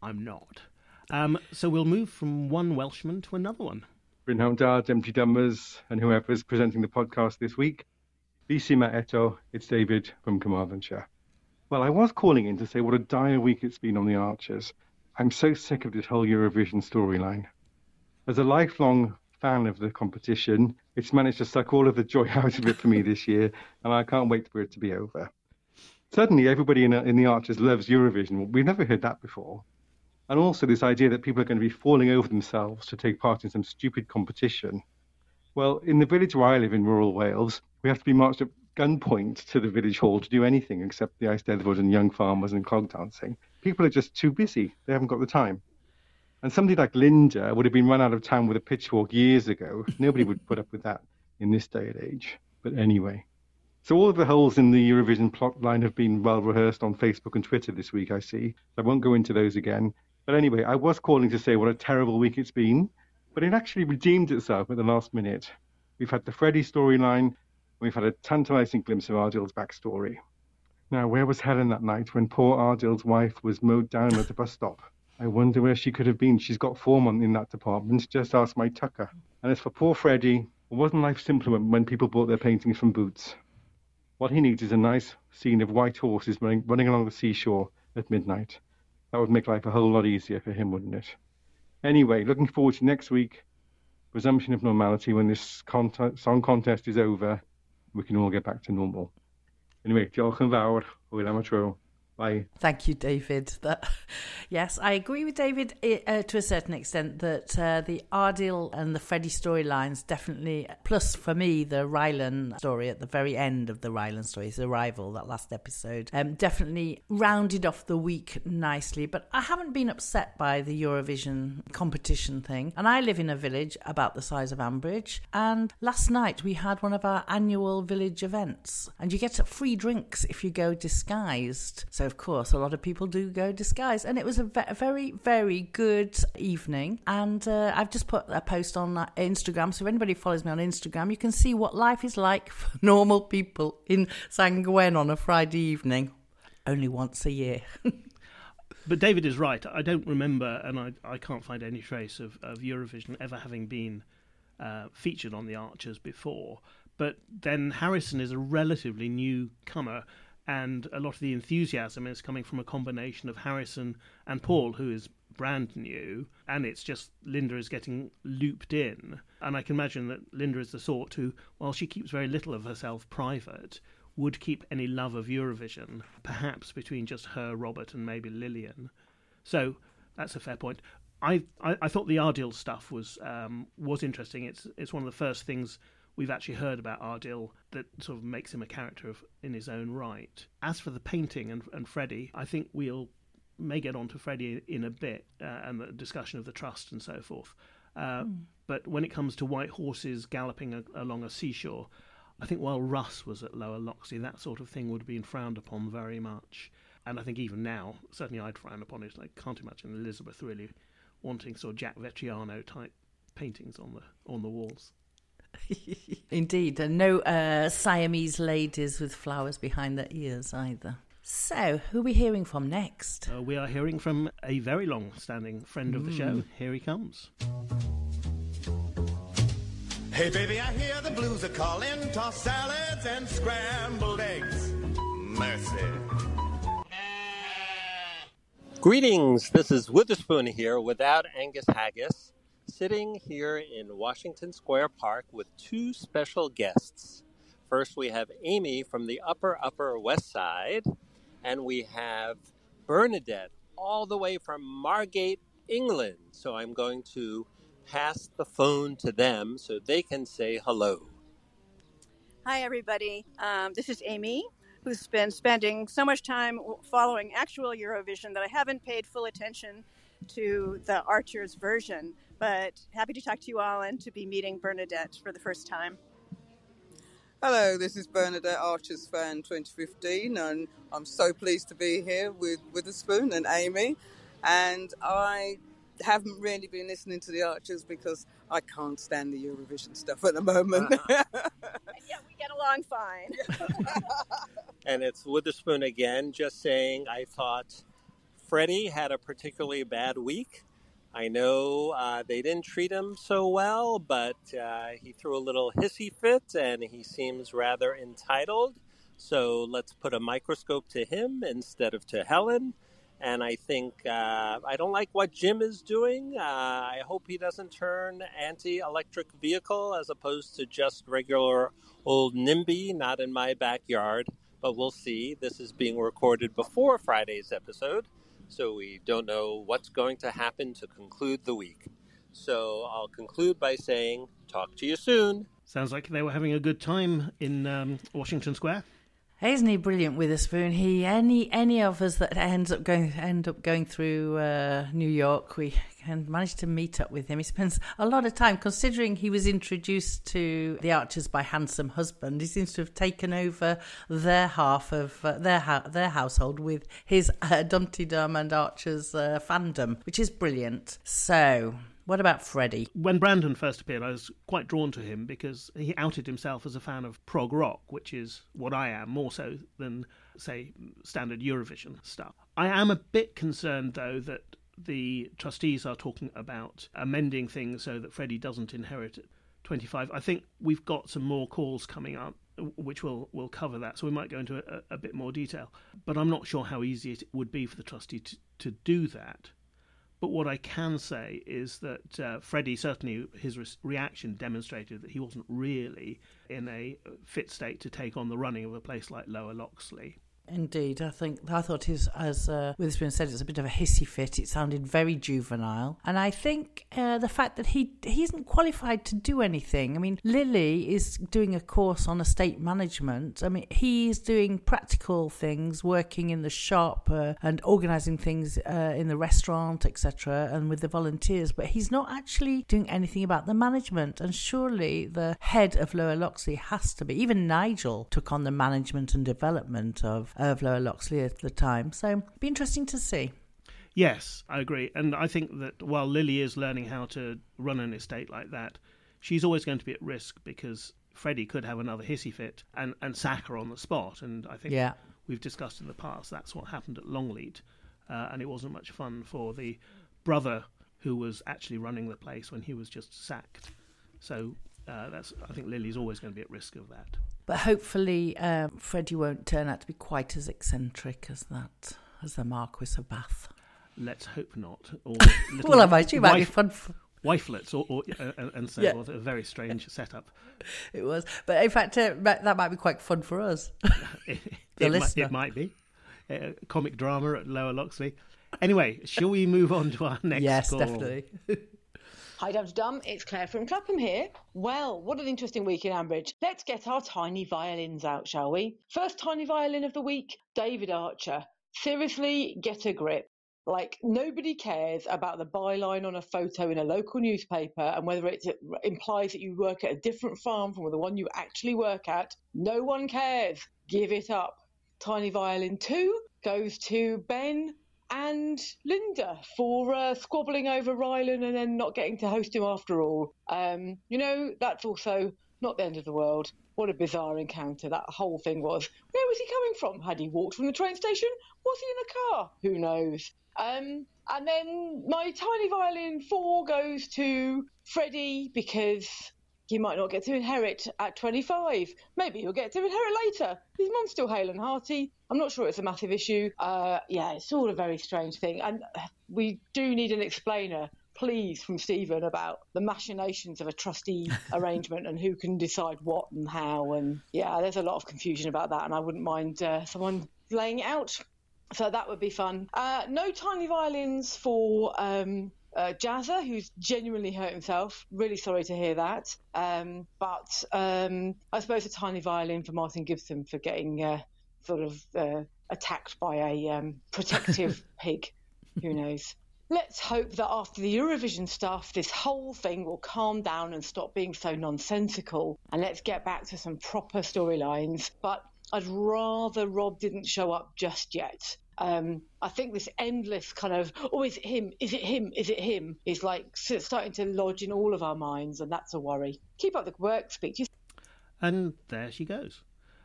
I'm not. Um, so we'll move from one Welshman to another one. Prynhawn da, Dumpty Dummers, and whoever's presenting the podcast this week. Bishima Eto, it's David from Carmarthenshire. Well, I was calling in to say what a dire week it's been on the Archers. I'm so sick of this whole Eurovision storyline. As a lifelong fan of the competition, it's managed to suck all of the joy out of it for me this year, and I can't wait for it to be over. Suddenly, everybody in, in the Archers loves Eurovision. We've never heard that before and also this idea that people are going to be falling over themselves to take part in some stupid competition. Well, in the village where I live in rural Wales, we have to be marched at gunpoint to the village hall to do anything except the Eisteddfod and young farmers and clog dancing. People are just too busy. They haven't got the time. And somebody like Lynda would have been run out of town with a pitchfork years ago. Nobody would put up with that in this day and age. But anyway. So all of the holes in the Eurovision plot line have been well rehearsed on Facebook and Twitter this week, I see. I won't go into those again. But anyway, I was calling to say what a terrible week it's been, but it actually redeemed itself at the last minute. We've had the Freddie storyline, we've had a tantalising glimpse of Adil's backstory. Now, where was Helen that night when poor Adil's wife was mowed down at the bus stop? I wonder where she could have been. She's got foreman in that department. Just ask my Tucker. And as for poor Freddie, wasn't life simpler when people bought their paintings from Boots? What he needs is a nice scene of white horses running, running along the seashore at midnight. That would make life a whole lot easier for him, wouldn't it? Anyway, looking forward to next week. Resumption of normality when this contest, song contest is over. We can all get back to normal. Anyway, diolch yn fawr. Hwyl am y tro. Bye. Thank you, David. That, yes, I agree with David uh, to a certain extent that uh, the Adil and the Freddy storylines definitely, plus for me, the Rylan story at the very end of the Rylan story, his arrival, that last episode, um, definitely rounded off the week nicely. But I haven't been upset by the Eurovision competition thing. And I live in a village about the size of Ambridge. And last night we had one of our annual village events. And you get free drinks if you go disguised. So of course, a lot of people do go disguised. And it was a ve- very, very good evening. And uh, I've just put a post on uh, Instagram. So if anybody follows me on Instagram, you can see what life is like for normal people in San Gwen on a Friday evening. only once a year. but David is right. I don't remember, and I, I can't find any trace of, of Eurovision ever having been uh, featured on the Archers before. But then Harrison is a relatively newcomer, and a lot of the enthusiasm is coming from a combination of Harrison and Paul, who is brand new, and it's just Lynda is getting looped in. And I can imagine that Lynda is the sort who, while she keeps very little of herself private, would keep any love of Eurovision, perhaps between just her, Robert, and maybe Lilian. So that's a fair point. I, I, I thought the Adil stuff was um, was interesting. It's it's one of the first things we've actually heard about Adil that sort of makes him a character of, in his own right. As for the painting and, and Freddie, I think we'll may get on to Freddie in a bit uh, and the discussion of the trust and so forth. Uh, mm. But when it comes to white horses galloping a, along a seashore, I think while Russ was at Lower Loxley, that sort of thing would have been frowned upon very much. And I think even now, certainly I'd frown upon it. I can't imagine Elizabeth really wanting sort of Jack Vettriano type paintings on the on the walls. Indeed, and no uh, Siamese ladies with flowers behind their ears either. So, who are we hearing from next? Uh, we are hearing from a very long standing friend of the show. Hmm. Here he comes. Hey, baby, I hear the blues are calling. Toss salads and scrambled eggs. Mercy. Greetings, this is Witherspoon here without Angus Haggis sitting here in Washington Square Park with two special guests. First, we have Amy from the Upper Upper West Side, and we have Bernadette all the way from Margate, England. So I'm going to pass the phone to them so they can say hello. Hi, everybody. Um, this is Amy, who's been spending so much time following actual Eurovision that I haven't paid full attention to the Archer's version but happy to talk to you all and to be meeting Bernadette for the first time. Hello, this is Bernadette Archer's fan 2015, and I'm so pleased to be here with Witherspoon and Amy. And I haven't really been listening to the Archers because I can't stand the Eurovision stuff at the moment. Uh-huh. yeah, we get along fine. and it's Witherspoon again, just saying I thought Freddie had a particularly bad week. I know uh, they didn't treat him so well, but uh, he threw a little hissy fit and he seems rather entitled. So let's put a microscope to him instead of to Helen. And I think uh, I don't like what Jim is doing. Uh, I hope he doesn't turn anti electric vehicle as opposed to just regular old NIMBY, not in my backyard. But we'll see. This is being recorded before Friday's episode so we don't know what's going to happen to conclude the week. So I'll conclude by saying, talk to you soon. Sounds like they were having a good time in um, Washington Square. Isn't he brilliant Witherspoon? He any any of us that ends up going end up going through uh, New York, we can manage to meet up with him. He spends a lot of time, considering he was introduced to the Archers by handsome husband. He seems to have taken over their half of uh, their ha- their household with his uh, Dumpty Dum and Archers uh, fandom, which is brilliant. So what about Freddie? When Brandon first appeared, I was quite drawn to him because he outed himself as a fan of prog rock, which is what I am more so than, say, standard Eurovision stuff. I am a bit concerned, though, that the trustees are talking about amending things so that Freddie doesn't inherit 25. I think we've got some more calls coming up which will will cover that. So we might go into a, a, bit more detail. But I'm not sure how easy it would be for the trustee to, to do that. But what I can say is that uh, Freddie certainly his re- reaction demonstrated that he wasn't really in a fit state to take on the running of a place like Lower Loxley. Indeed, I think I thought his, as uh, Witherspoon said, it's a bit of a hissy fit. It sounded very juvenile, and I think uh, the fact that he he isn't qualified to do anything. I mean, Lily is doing a course on estate management. I mean, he's doing practical things, working in the shop uh, and organising things uh, in the restaurant, etc., and with the volunteers. But he's not actually doing anything about the management. And surely the head of Lower Loxley has to be. Even Nigel took on the management and development of of Lower Loxley at the time. So be interesting to see. Yes, I agree. And I think that while Lily is learning how to run an estate like that, she's always going to be at risk because Freddie could have another hissy fit and, and sack her on the spot. And I think yeah. we've discussed in the past. That's what happened at Longleat, uh, and it wasn't much fun for the brother who was actually running the place when he was just sacked. So uh, that's I think Lily's always going to be at risk of that. But hopefully, um, Freddie won't turn out to be quite as eccentric as that, as the Marquis of Bath. Let's hope not. Or well, I might. You might be fun. For... Wifelets, or, or uh, and so Yeah. forth. A very strange setup. It was, but in fact, uh, that might be quite fun for us. it, The it, might, listener. it might be uh, comic drama at Lower Loxley. Anyway, shall we move on to our next? yes, call? definitely. Hi, Dum Dum. It's Claire from Clapham here. Well, what an interesting week in Ambridge. Let's get our tiny violins out, shall we? First tiny violin of the week, David Archer. Seriously, get a grip. Like, nobody cares about the byline on a photo in a local newspaper and whether it implies that you work at a different farm from the one you actually work at. No one cares. Give it up. Tiny Violin 2 goes to Ben and Lynda for uh, squabbling over Rylan and then not getting to host him after all. Um, you know, that's also not the end of the world. What a bizarre encounter that whole thing was. Where was he coming from? Had he walked from the train station? Was he in a car? Who knows? Um, and then my tiny violin four goes to Freddie because he might not get to inherit at 25. Maybe he'll get to inherit later. His mum's still hale and hearty. I'm not sure it's a massive issue. Uh, yeah, it's all a very strange thing. And we do need an explainer, please, from Stephen about the machinations of a trustee arrangement and who can decide what and how. And yeah, there's a lot of confusion about that. And I wouldn't mind uh, someone laying it out. So that would be fun. Uh, no tiny violins for um, uh, Jazzer, who's genuinely hurt himself. Really sorry to hear that. Um, but um, I suppose a tiny violin for Martyn Gibson for getting uh, sort of uh, attacked by a um, protective pig. Who knows? Let's hope that after the Eurovision stuff, this whole thing will calm down and stop being so nonsensical. And let's get back to some proper storylines. But I'd rather Rob didn't show up just yet. Um, I think this endless kind of, oh, is it him? Is it him? Is it him? Is like starting to lodge in all of our minds, and that's a worry. Keep up the work, speak to you. And there she goes.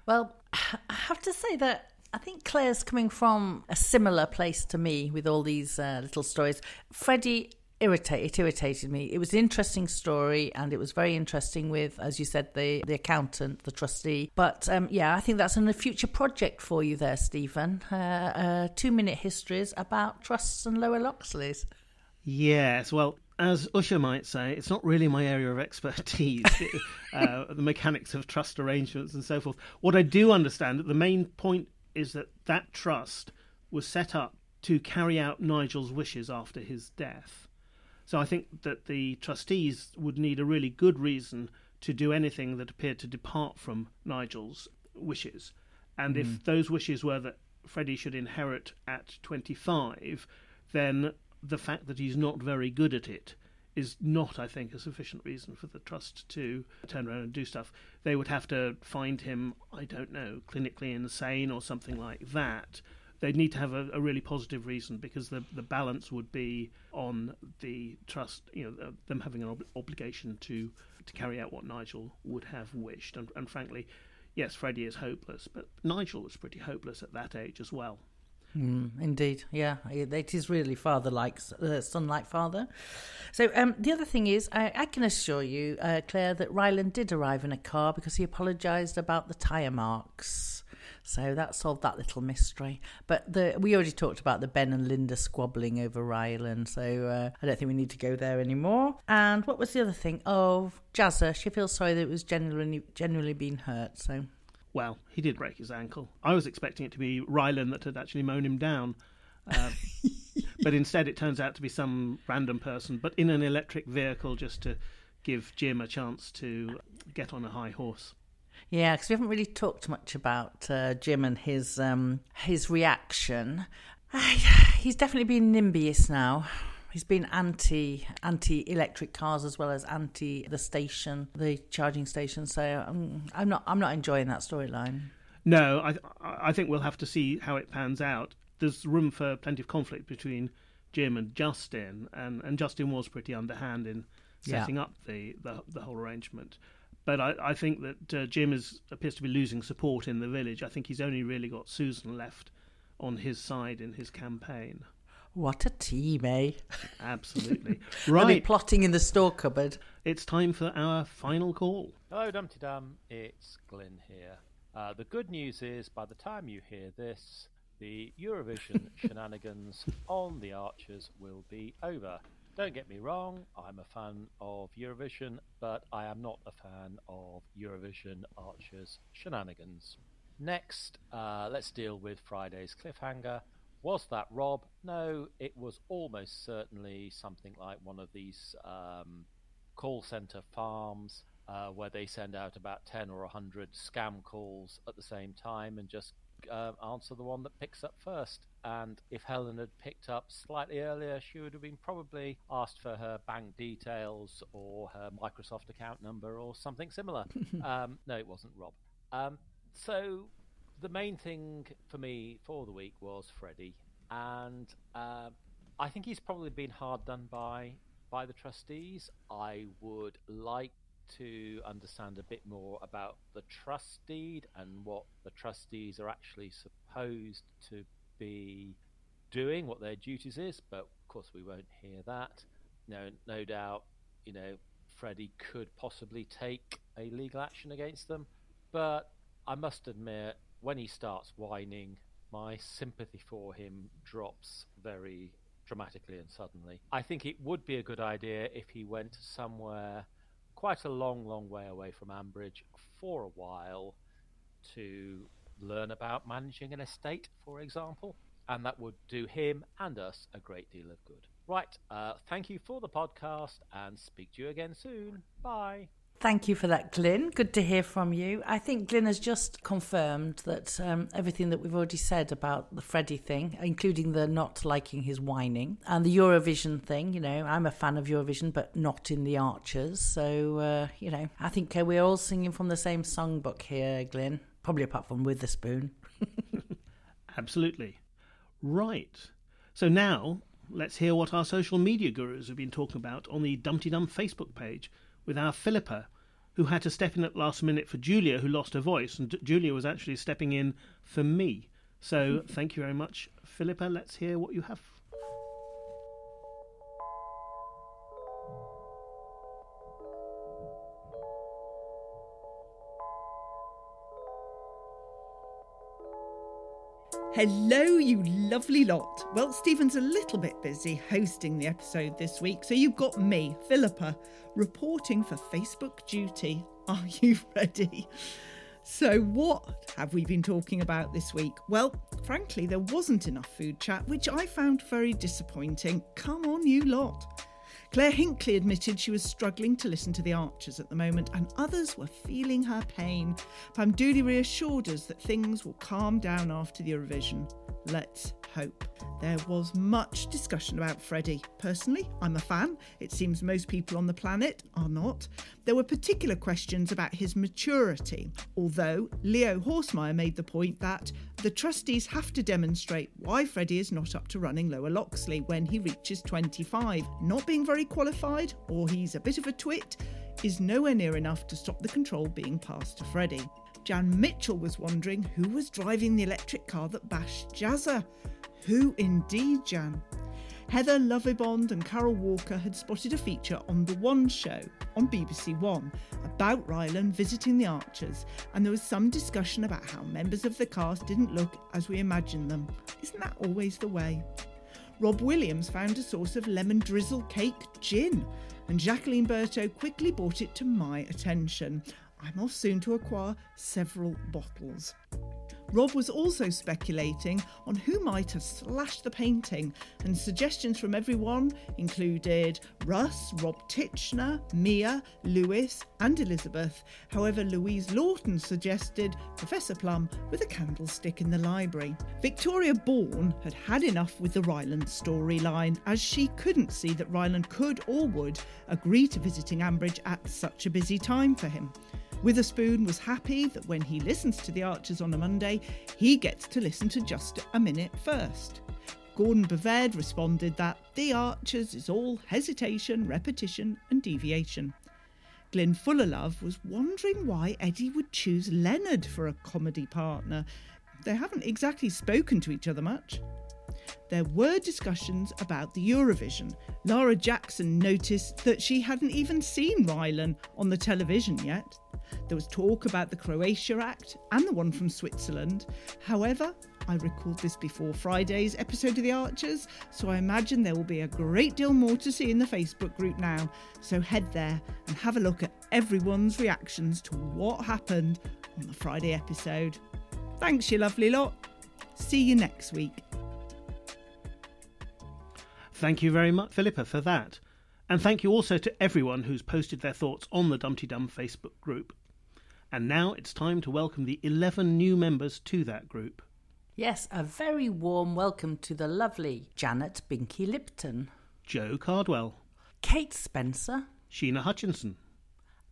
Well, I have to say that I think Claire's coming from a similar place to me with all these uh, little stories. Freddie irritated, it irritated me. It was an interesting story, and it was very interesting with, as you said, the the accountant, the trustee. But um, yeah, I think that's in a future project for you there, Stephen. Uh, uh, two minute histories about trusts and lower Loxleys. Yes, well, as Usha might say, it's not really my area of expertise, uh, the mechanics of trust arrangements and so forth. What I do understand, the main point is that that trust was set up to carry out Nigel's wishes after his death. So I think that the trustees would need a really good reason to do anything that appeared to depart from Nigel's wishes. And Mm. if those wishes were that Freddie should inherit at 25, then the fact that he's not very good at it is not, I think, a sufficient reason for the trust to turn around and do stuff. They would have to find him, I don't know, clinically insane or something like that. They'd need to have a, a really positive reason because the, the balance would be on the trust, you know, uh, them having an ob- obligation to, to carry out what Nigel would have wished. And, and frankly, yes, Freddie is hopeless, but Nigel was pretty hopeless at that age as well. Mm, indeed, yeah, it is really father like, uh, son like father. So um, the other thing is, I, I can assure you, uh, Claire, that Rylan did arrive in a car because he apologised about the tyre marks. So that solved that little mystery. But the we already talked about the Ben and Lynda squabbling over Rylan, so uh, I don't think we need to go there anymore. And what was the other thing? Oh, Jazzer, she feels sorry that it was genuinely genuinely being hurt. So Well, he did break his ankle. I was expecting it to be Rylan that had actually mown him down. Uh, but instead, it turns out to be some random person, but in an electric vehicle just to give Jim a chance to get on a high horse. Yeah, because we haven't really talked much about uh, Jim and his um, his reaction. He's definitely been NIMBYist now. He's been anti anti electric cars as well as anti the station, the charging station. So um, I'm not I'm not enjoying that storyline. No, I I think we'll have to see how it pans out. There's room for plenty of conflict between Jim and Justin, and, and Justin was pretty underhand in Yeah. setting up the, the the whole arrangement. But I, I think that uh, Jim is, appears to be losing support in the village. I think he's only really got Susan left on his side in his campaign. What a team, eh? Absolutely. Are they right. plotting in the store cupboard? It's time for our final call. Hello, Dumpty Dum. It's Glyn here. Uh, the good news is, by the time you hear this, the Eurovision shenanigans on the Archers will be over. Don't get me wrong, I'm a fan of Eurovision, but I am not a fan of Eurovision Archers shenanigans. Next, uh, let's deal with Friday's cliffhanger. Was that Rob? No, it was almost certainly something like one of these um, call center farms uh, where they send out about 10 or 100 scam calls at the same time and just uh, answer the one that picks up first. And if Helen had picked up slightly earlier, she would have been probably asked for her bank details or her Microsoft account number or something similar. um, no, it wasn't Rob. Um, so the main thing for me for the week was Freddie, and uh, I think he's probably been hard done by by the trustees. I would like to understand a bit more about the trust deed and what the trustees are actually supposed to be doing, what their duties is. But of course, we won't hear that. No, no doubt, you know, Freddie could possibly take a legal action against them, but I must admit, when he starts whining, my sympathy for him drops very dramatically and suddenly. I think it would be a good idea if he went somewhere quite a long, long way away from Ambridge for a while to learn about managing an estate, for example, and that would do him and us a great deal of good. Right, uh, thank you for the podcast and speak to you again soon. Bye. Thank you for that, Glyn. Good to hear from you. I think Glyn has just confirmed that um, everything that we've already said about the Freddie thing, including the not liking his whining and the Eurovision thing. You know, I'm a fan of Eurovision, but not in the Archers. So, uh, you know, I think uh, we're all singing from the same songbook here, Glyn. Probably apart from Witherspoon. Absolutely. Right. So now let's hear what our social media gurus have been talking about on the Dumpty Dum Facebook page with our Philippa, who had to step in at last minute for Julia, who lost her voice, and Julia was actually stepping in for me. So thank you very much, Philippa. Let's hear what you have. Hello, you lovely lot. Well, Stephen's a little bit busy hosting the episode this week, so you've got me, Philippa, reporting for Facebook duty. Are you ready? So, what have we been talking about this week? Well, frankly, there wasn't enough food chat, which I found very disappointing. Come on, you lot. Claire Hinkley admitted she was struggling to listen to the Archers at the moment, and others were feeling her pain. Pam Dooley reassured us that things will calm down after the Eurovision. Let's hope. There was much discussion about Freddie. Personally, I'm a fan. It seems most people on the planet are not. There were particular questions about his maturity, although Leo Horsemeyer made the point that the trustees have to demonstrate why Freddie is not up to running Lower Loxley when he reaches 25. Not being very qualified, or he's a bit of a twit, is nowhere near enough to stop the control being passed to Freddie. Jan Mitchell was wondering who was driving the electric car that bashed Jazzer. Who indeed, Jan? Heather Lovibond and Carol Walker had spotted a feature on The One Show on BBC One about Rylan visiting the Archers, and there was some discussion about how members of the cast didn't look as we imagined them. Isn't that always the way? Rob Williams found a source of lemon drizzle cake gin, and Jacqueline Berto quickly brought it to my attention. I'm off soon to acquire several bottles. Rob was also speculating on who might have slashed the painting, and suggestions from everyone included Russ, Rob Titchener, Mia, Lewis, and Elizabeth. However, Louise Lawton suggested Professor Plum with a candlestick in the library. Victoria Bourne had had enough with the Rylan storyline, as she couldn't see that Rylan could or would agree to visiting Ambridge at such a busy time for him. Witherspoon was happy that when he listens to the Archers on a Monday, he gets to listen to just a minute first. Gordon Baved responded that the Archers is all hesitation, repetition, and deviation. Glyn Fullerlove was wondering why Eddie would choose Leonard for a comedy partner. They haven't exactly spoken to each other much. There were discussions about the Eurovision. Lara Jackson noticed that she hadn't even seen Rylan on the television yet. There was talk about the Croatia Act and the one from Switzerland. However, I recalled this before Friday's episode of The Archers, so I imagine there will be a great deal more to see in the Facebook group now. So head there and have a look at everyone's reactions to what happened on the Friday episode. Thanks, you lovely lot. See you next week. Thank you very much, Philippa, for that. And thank you also to everyone who's posted their thoughts on the Dumpty Dum Facebook group. And now it's time to welcome the 11 new members to that group. Yes, a very warm welcome to the lovely Janet Binky Lipton, Joe Cardwell, Kate Spencer, Sheena Hutchinson,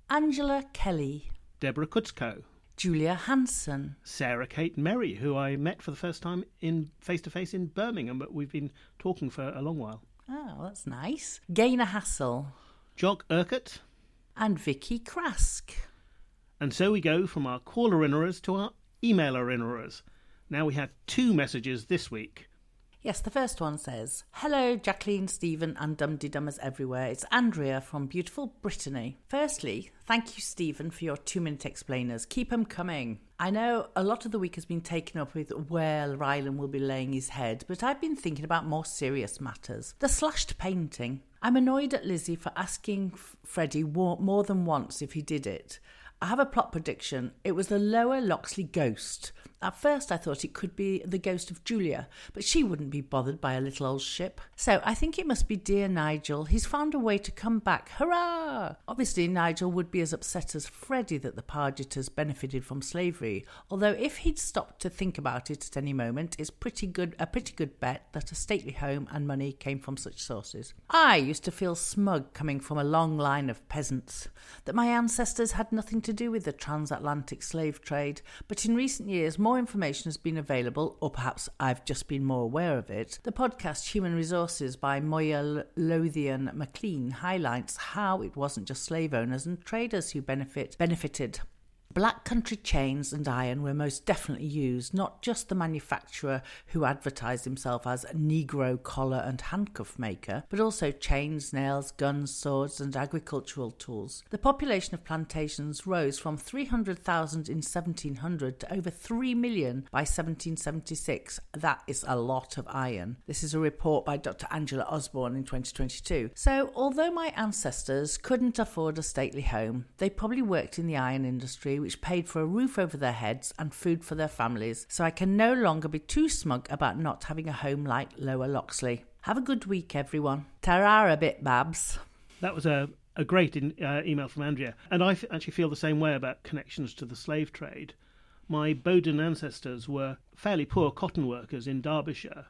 Angela Kelly, Deborah Kutzko, Julia Hanson, Sarah Kate Merry, who I met for the first time in face to face in Birmingham, but we've been talking for a long while. Oh, that's nice. Gaynor Hassel, Jock Urquhart, and Vicky Krask. And so we go from our caller innerers to our emailer innerers. Now we had two messages this week. Yes, the first one says, Hello, Jacqueline, Stephen, and Dumpty Dummers everywhere. It's Andrea from beautiful Brittany. Firstly, thank you, Stephen, for your two minute explainers. Keep 'em coming. I know a lot of the week has been taken up with where Rylan will be laying his head, but I've been thinking about more serious matters. The slashed painting. I'm annoyed at Lizzie for asking Freddie more than once if he did it. I have a plot prediction. It was the lower Loxley ghost. At first, I thought it could be the ghost of Julia, but she wouldn't be bothered by a little old ship. So I think it must be dear Nigel. He's found a way to come back. Hurrah! Obviously, Nigel would be as upset as Freddie that the Pargeters benefited from slavery. Although, if he'd stopped to think about it at any moment, it's pretty good a pretty good bet that a stately home and money came from such sources. I used to feel smug coming from a long line of peasants that my ancestors had nothing to do with the transatlantic slave trade, but in recent years, more more information has been available, or perhaps I've just been more aware of it, the podcast Human Resources by Moya Lothian McLean highlights how it wasn't just slave owners and traders who benefit benefited Black country chains and iron were most definitely used, not just the manufacturer who advertised himself as a Negro collar and handcuff maker, but also chains, nails, guns, swords, and agricultural tools. The population of plantations rose from 300,000 in 1700 to over 3 million by 1776. That is a lot of iron. This is a report by Dr. Angela Osborne in 2022. So, although my ancestors couldn't afford a stately home, they probably worked in the iron industry which paid for a roof over their heads and food for their families, so I can no longer be too smug about not having a home like Lower Loxley. Have a good week, everyone. Ta-ra bit, Babs. That was a, a great in, uh, email from Andrea, and I f- actually feel the same way about connections to the slave trade. My Bowden ancestors were fairly poor cotton workers in Derbyshire,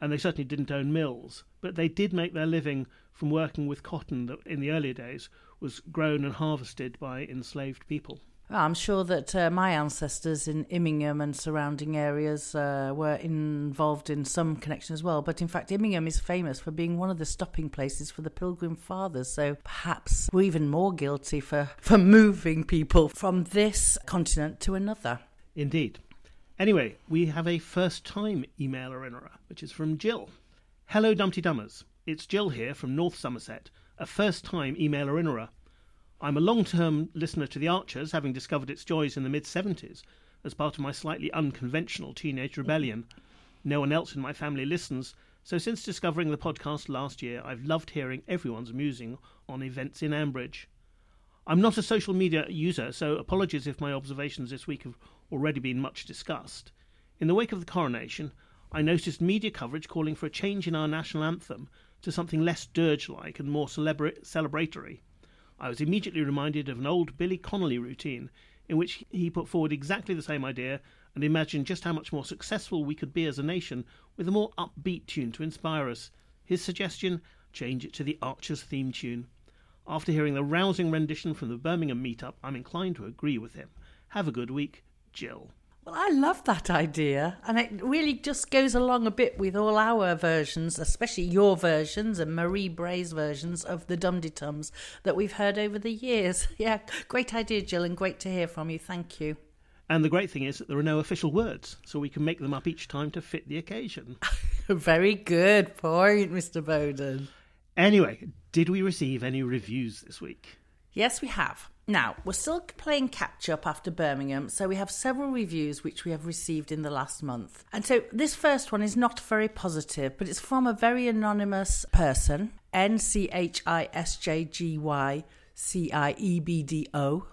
and they certainly didn't own mills, but they did make their living from working with cotton that in the earlier days was grown and harvested by enslaved people. I'm sure that uh, my ancestors in Immingham and surrounding areas uh, were involved in some connection as well. But in fact, Immingham is famous for being one of the stopping places for the Pilgrim Fathers. So perhaps we're even more guilty for, for moving people from this continent to another. Indeed. Anyway, we have a first time emailer in which is from Jill. Hello, Dumpty Dummers. It's Jill here from North Somerset, a first time emailer in I'm a long term listener to The Archers, having discovered its joys in the mid 70s as part of my slightly unconventional teenage rebellion. No one else in my family listens, so since discovering the podcast last year, I've loved hearing everyone's musing on events in Ambridge. I'm not a social media user, so apologies if my observations this week have already been much discussed. In the wake of the coronation, I noticed media coverage calling for a change in our national anthem to something less dirge like and more celebra- celebratory. I was immediately reminded of an old Billy Connolly routine in which he put forward exactly the same idea and imagined just how much more successful we could be as a nation with a more upbeat tune to inspire us. His suggestion change it to the Archers theme tune. After hearing the rousing rendition from the Birmingham meetup, I'm inclined to agree with him. Have a good week, Jill. Well, I love that idea, and it really just goes along a bit with all our versions, especially your versions and Marie Bray's versions of the Dum Tums that we've heard over the years. Yeah, great idea, Jill, and great to hear from you. Thank you. And the great thing is that there are no official words, so we can make them up each time to fit the occasion. Very good point, Mr. Bowden. Anyway, did we receive any reviews this week? Yes, we have. Now, we're still playing catch up after Birmingham, so we have several reviews which we have received in the last month. And so this first one is not very positive, but it's from a very anonymous person, N C H I S J G Y C I E B D O.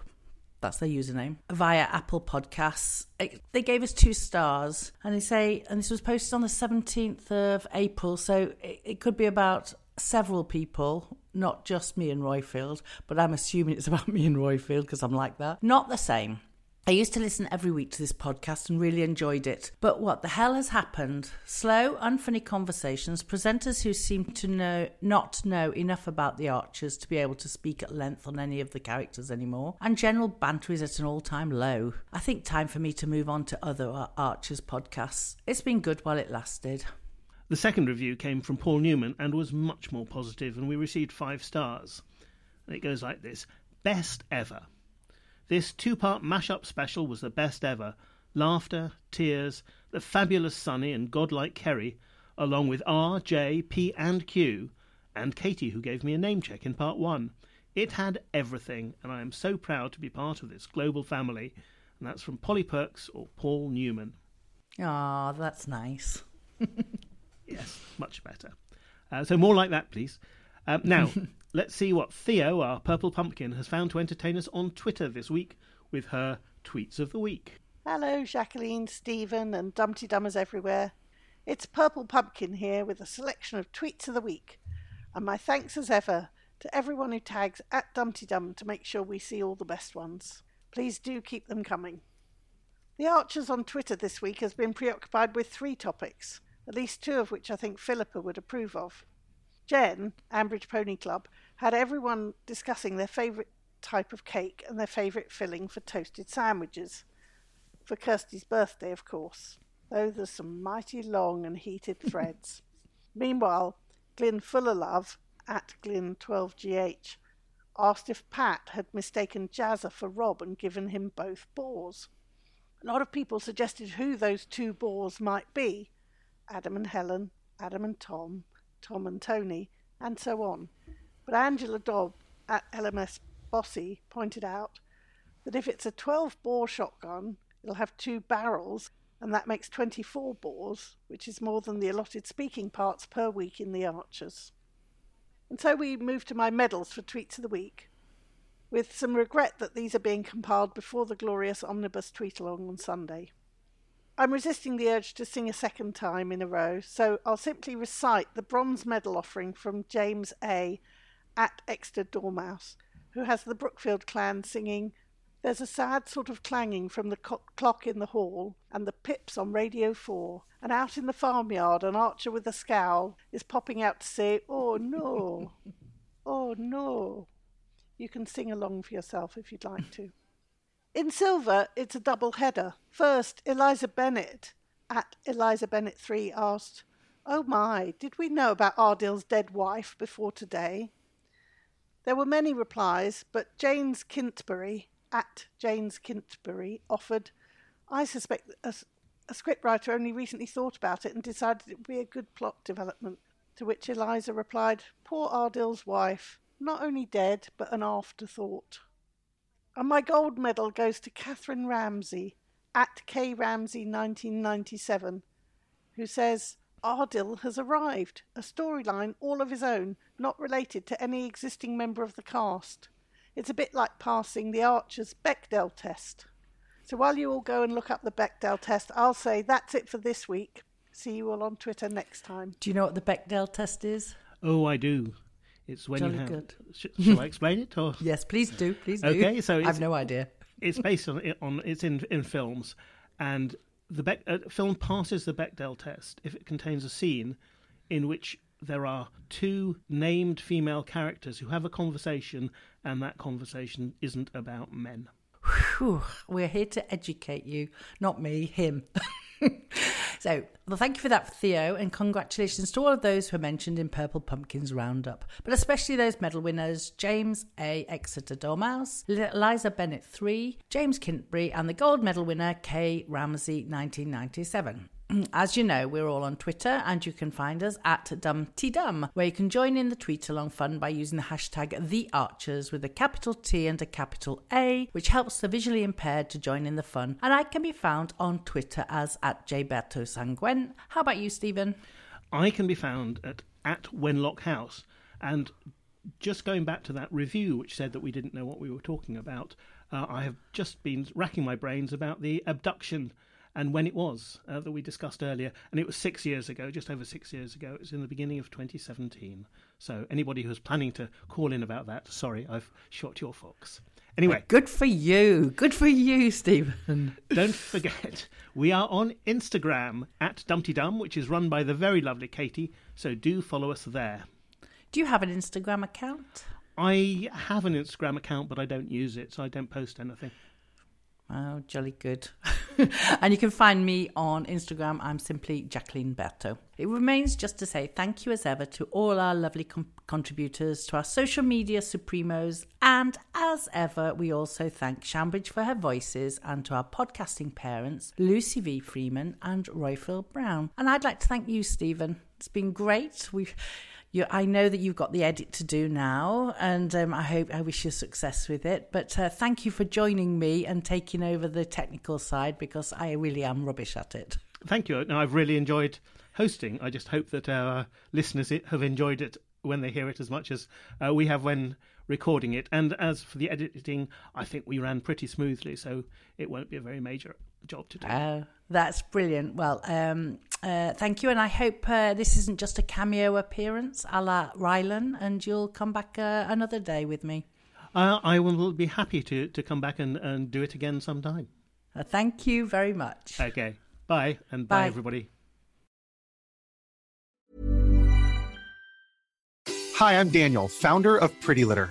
That's their username via Apple Podcasts. It, they gave us two stars, and they say, and this was posted on the 17th of April, so it, it could be about several people, not just me and Roifield, but I'm assuming it's about me and Roifield because I'm like that. Not the same. I used to listen every week to this podcast and really enjoyed it. But what the hell has happened? Slow, unfunny conversations, presenters who seem to know not know enough about the Archers to be able to speak at length on any of the characters anymore, and general banter is at an all-time low. I think time for me to move on to other Archers podcasts. It's been good while it lasted. The second review came from Paul Newman and was much more positive, and we received five stars. And it goes like this Best ever. This two part mash-up special was the best ever. Laughter, tears, the fabulous Sunny and godlike Kerry, along with R, J, P, and Q, and Katie, who gave me a name check in part one. It had everything, and I am so proud to be part of this global family. And that's from Polly Perks or Paul Newman. Ah, that's nice. Yes, much better. Uh, so more like that, please. Um, now, let's see what Theo, our purple pumpkin, has found to entertain us on Twitter this week with her tweets of the week. Hello, Jacqueline, Stephen, and Dumpty Dummers everywhere. It's Purple Pumpkin here with a selection of tweets of the week. And my thanks as ever to everyone who tags at Dumpty Dum to make sure we see all the best ones. Please do keep them coming. The Archers on Twitter this week has been preoccupied with three topics at least two of which I think Philippa would approve of. Jen, Ambridge Pony Club, had everyone discussing their favourite type of cake and their favourite filling for toasted sandwiches. For Kirsty's birthday, of course, though there's some mighty long and heated threads. Meanwhile, Glyn Fullerlove, at Glyn12gh, asked if Pat had mistaken Jazzer for Rob and given him both boars. A lot of people suggested who those two boars might be, Adam and Helen, Adam and Tom, Tom and Tony, and so on. But Angela Dobb at LMS Bossy pointed out that if it's a 12 bore shotgun, it'll have two barrels, and that makes 24 bores, which is more than the allotted speaking parts per week in the Archers. And so we move to my medals for Tweets of the Week, with some regret that these are being compiled before the glorious omnibus tweet along on Sunday. I'm resisting the urge to sing a second time in a row, so I'll simply recite the bronze medal offering from James A. at Exeter Dormouse, who has the Brookfield clan singing There's a sad sort of clanging from the co- clock in the hall and the pips on Radio 4, and out in the farmyard an archer with a scowl is popping out to say, Oh no, oh no. You can sing along for yourself if you'd like to. In silver, it's a double header. First, Eliza Bennett at Eliza Bennett 3 asked, Oh my, did we know about Adil's dead wife before today? There were many replies, but James Kintbury at James Kintbury offered, I suspect a, a scriptwriter only recently thought about it and decided it would be a good plot development. To which Eliza replied, Poor Adil's wife, not only dead, but an afterthought. And my gold medal goes to Catherine Ramsey at K Ramsey 1997, who says Adil has arrived, a storyline all of his own, not related to any existing member of the cast. It's a bit like passing the Archer's Bechdel test. So while you all go and look up the Bechdel test, I'll say that's it for this week. See you all on Twitter next time. Do you know what the Bechdel test is? Oh, I do. It's when Jolly you have. good. Sh- shall I explain it? Or Yes, please do. Please do. okay, so I've no idea. It's based on on it's in in films, and the Beck, uh, film passes the Bechdel test if it contains a scene in which there are two named female characters who have a conversation, and that conversation isn't about men. whew, we're here to educate you, not me, him. so, well, thank you for that, Theo, and congratulations to all of those who are mentioned in Purple Pumpkins Roundup, but especially those medal winners James A. Exeter Dormouse, Liza Bennett 3, James Kintbury, and the gold medal winner Kay Ramsey 1997. As you know, we're all on Twitter and you can find us at Dumpty Dum, where you can join in the tweet along fun by using the hashtag TheArchers with a capital T and a capital A, which helps the visually impaired to join in the fun. And I can be found on Twitter as at Jberto Sanguen. How about you, Stephen? I can be found at, at Wenlock House. And just going back to that review, which said that we didn't know what we were talking about, uh, I have just been racking my brains about the abduction and when it was uh, that we discussed earlier. And it was six years ago, just over six years ago. It was in the beginning of 2017. So anybody who's planning to call in about that, sorry, I've shot your fox. Anyway, good for you. Good for you, Stephen. Don't forget, we are on Instagram at Dumpty Dum, which is run by the very lovely Katie. So do follow us there. Do you have an Instagram account? I have an Instagram account, but I don't use it, so I don't post anything. Oh, jolly good. and you can find me on Instagram. I'm simply Jacqueline Berto. It remains just to say thank you as ever to all our lovely com- contributors, to our social media supremos, and as ever, we also thank Shambridge for her voices and to our podcasting parents, Lucy V. Freeman and Roifield Brown. And I'd like to thank you, Stephen. It's been great. We've you, I know that you've got the edit to do now, and um, I hope I wish you success with it. But uh, thank you for joining me and taking over the technical side because I really am rubbish at it. Thank you. Now I've really enjoyed hosting. I just hope that our listeners have enjoyed it when they hear it as much as uh, we have when recording it. And as for the editing, I think we ran pretty smoothly, so it won't be a very major job to do. Uh, that's brilliant. Well, um, uh, thank you, and I hope uh, this isn't just a cameo appearance a la Rylan, and you'll come back uh, another day with me. Uh, I will be happy to, to come back and, and do it again sometime. Uh, thank you very much. Okay. Bye, and bye, Bye. everybody. Hi, I'm Daniel, founder of Pretty Litter.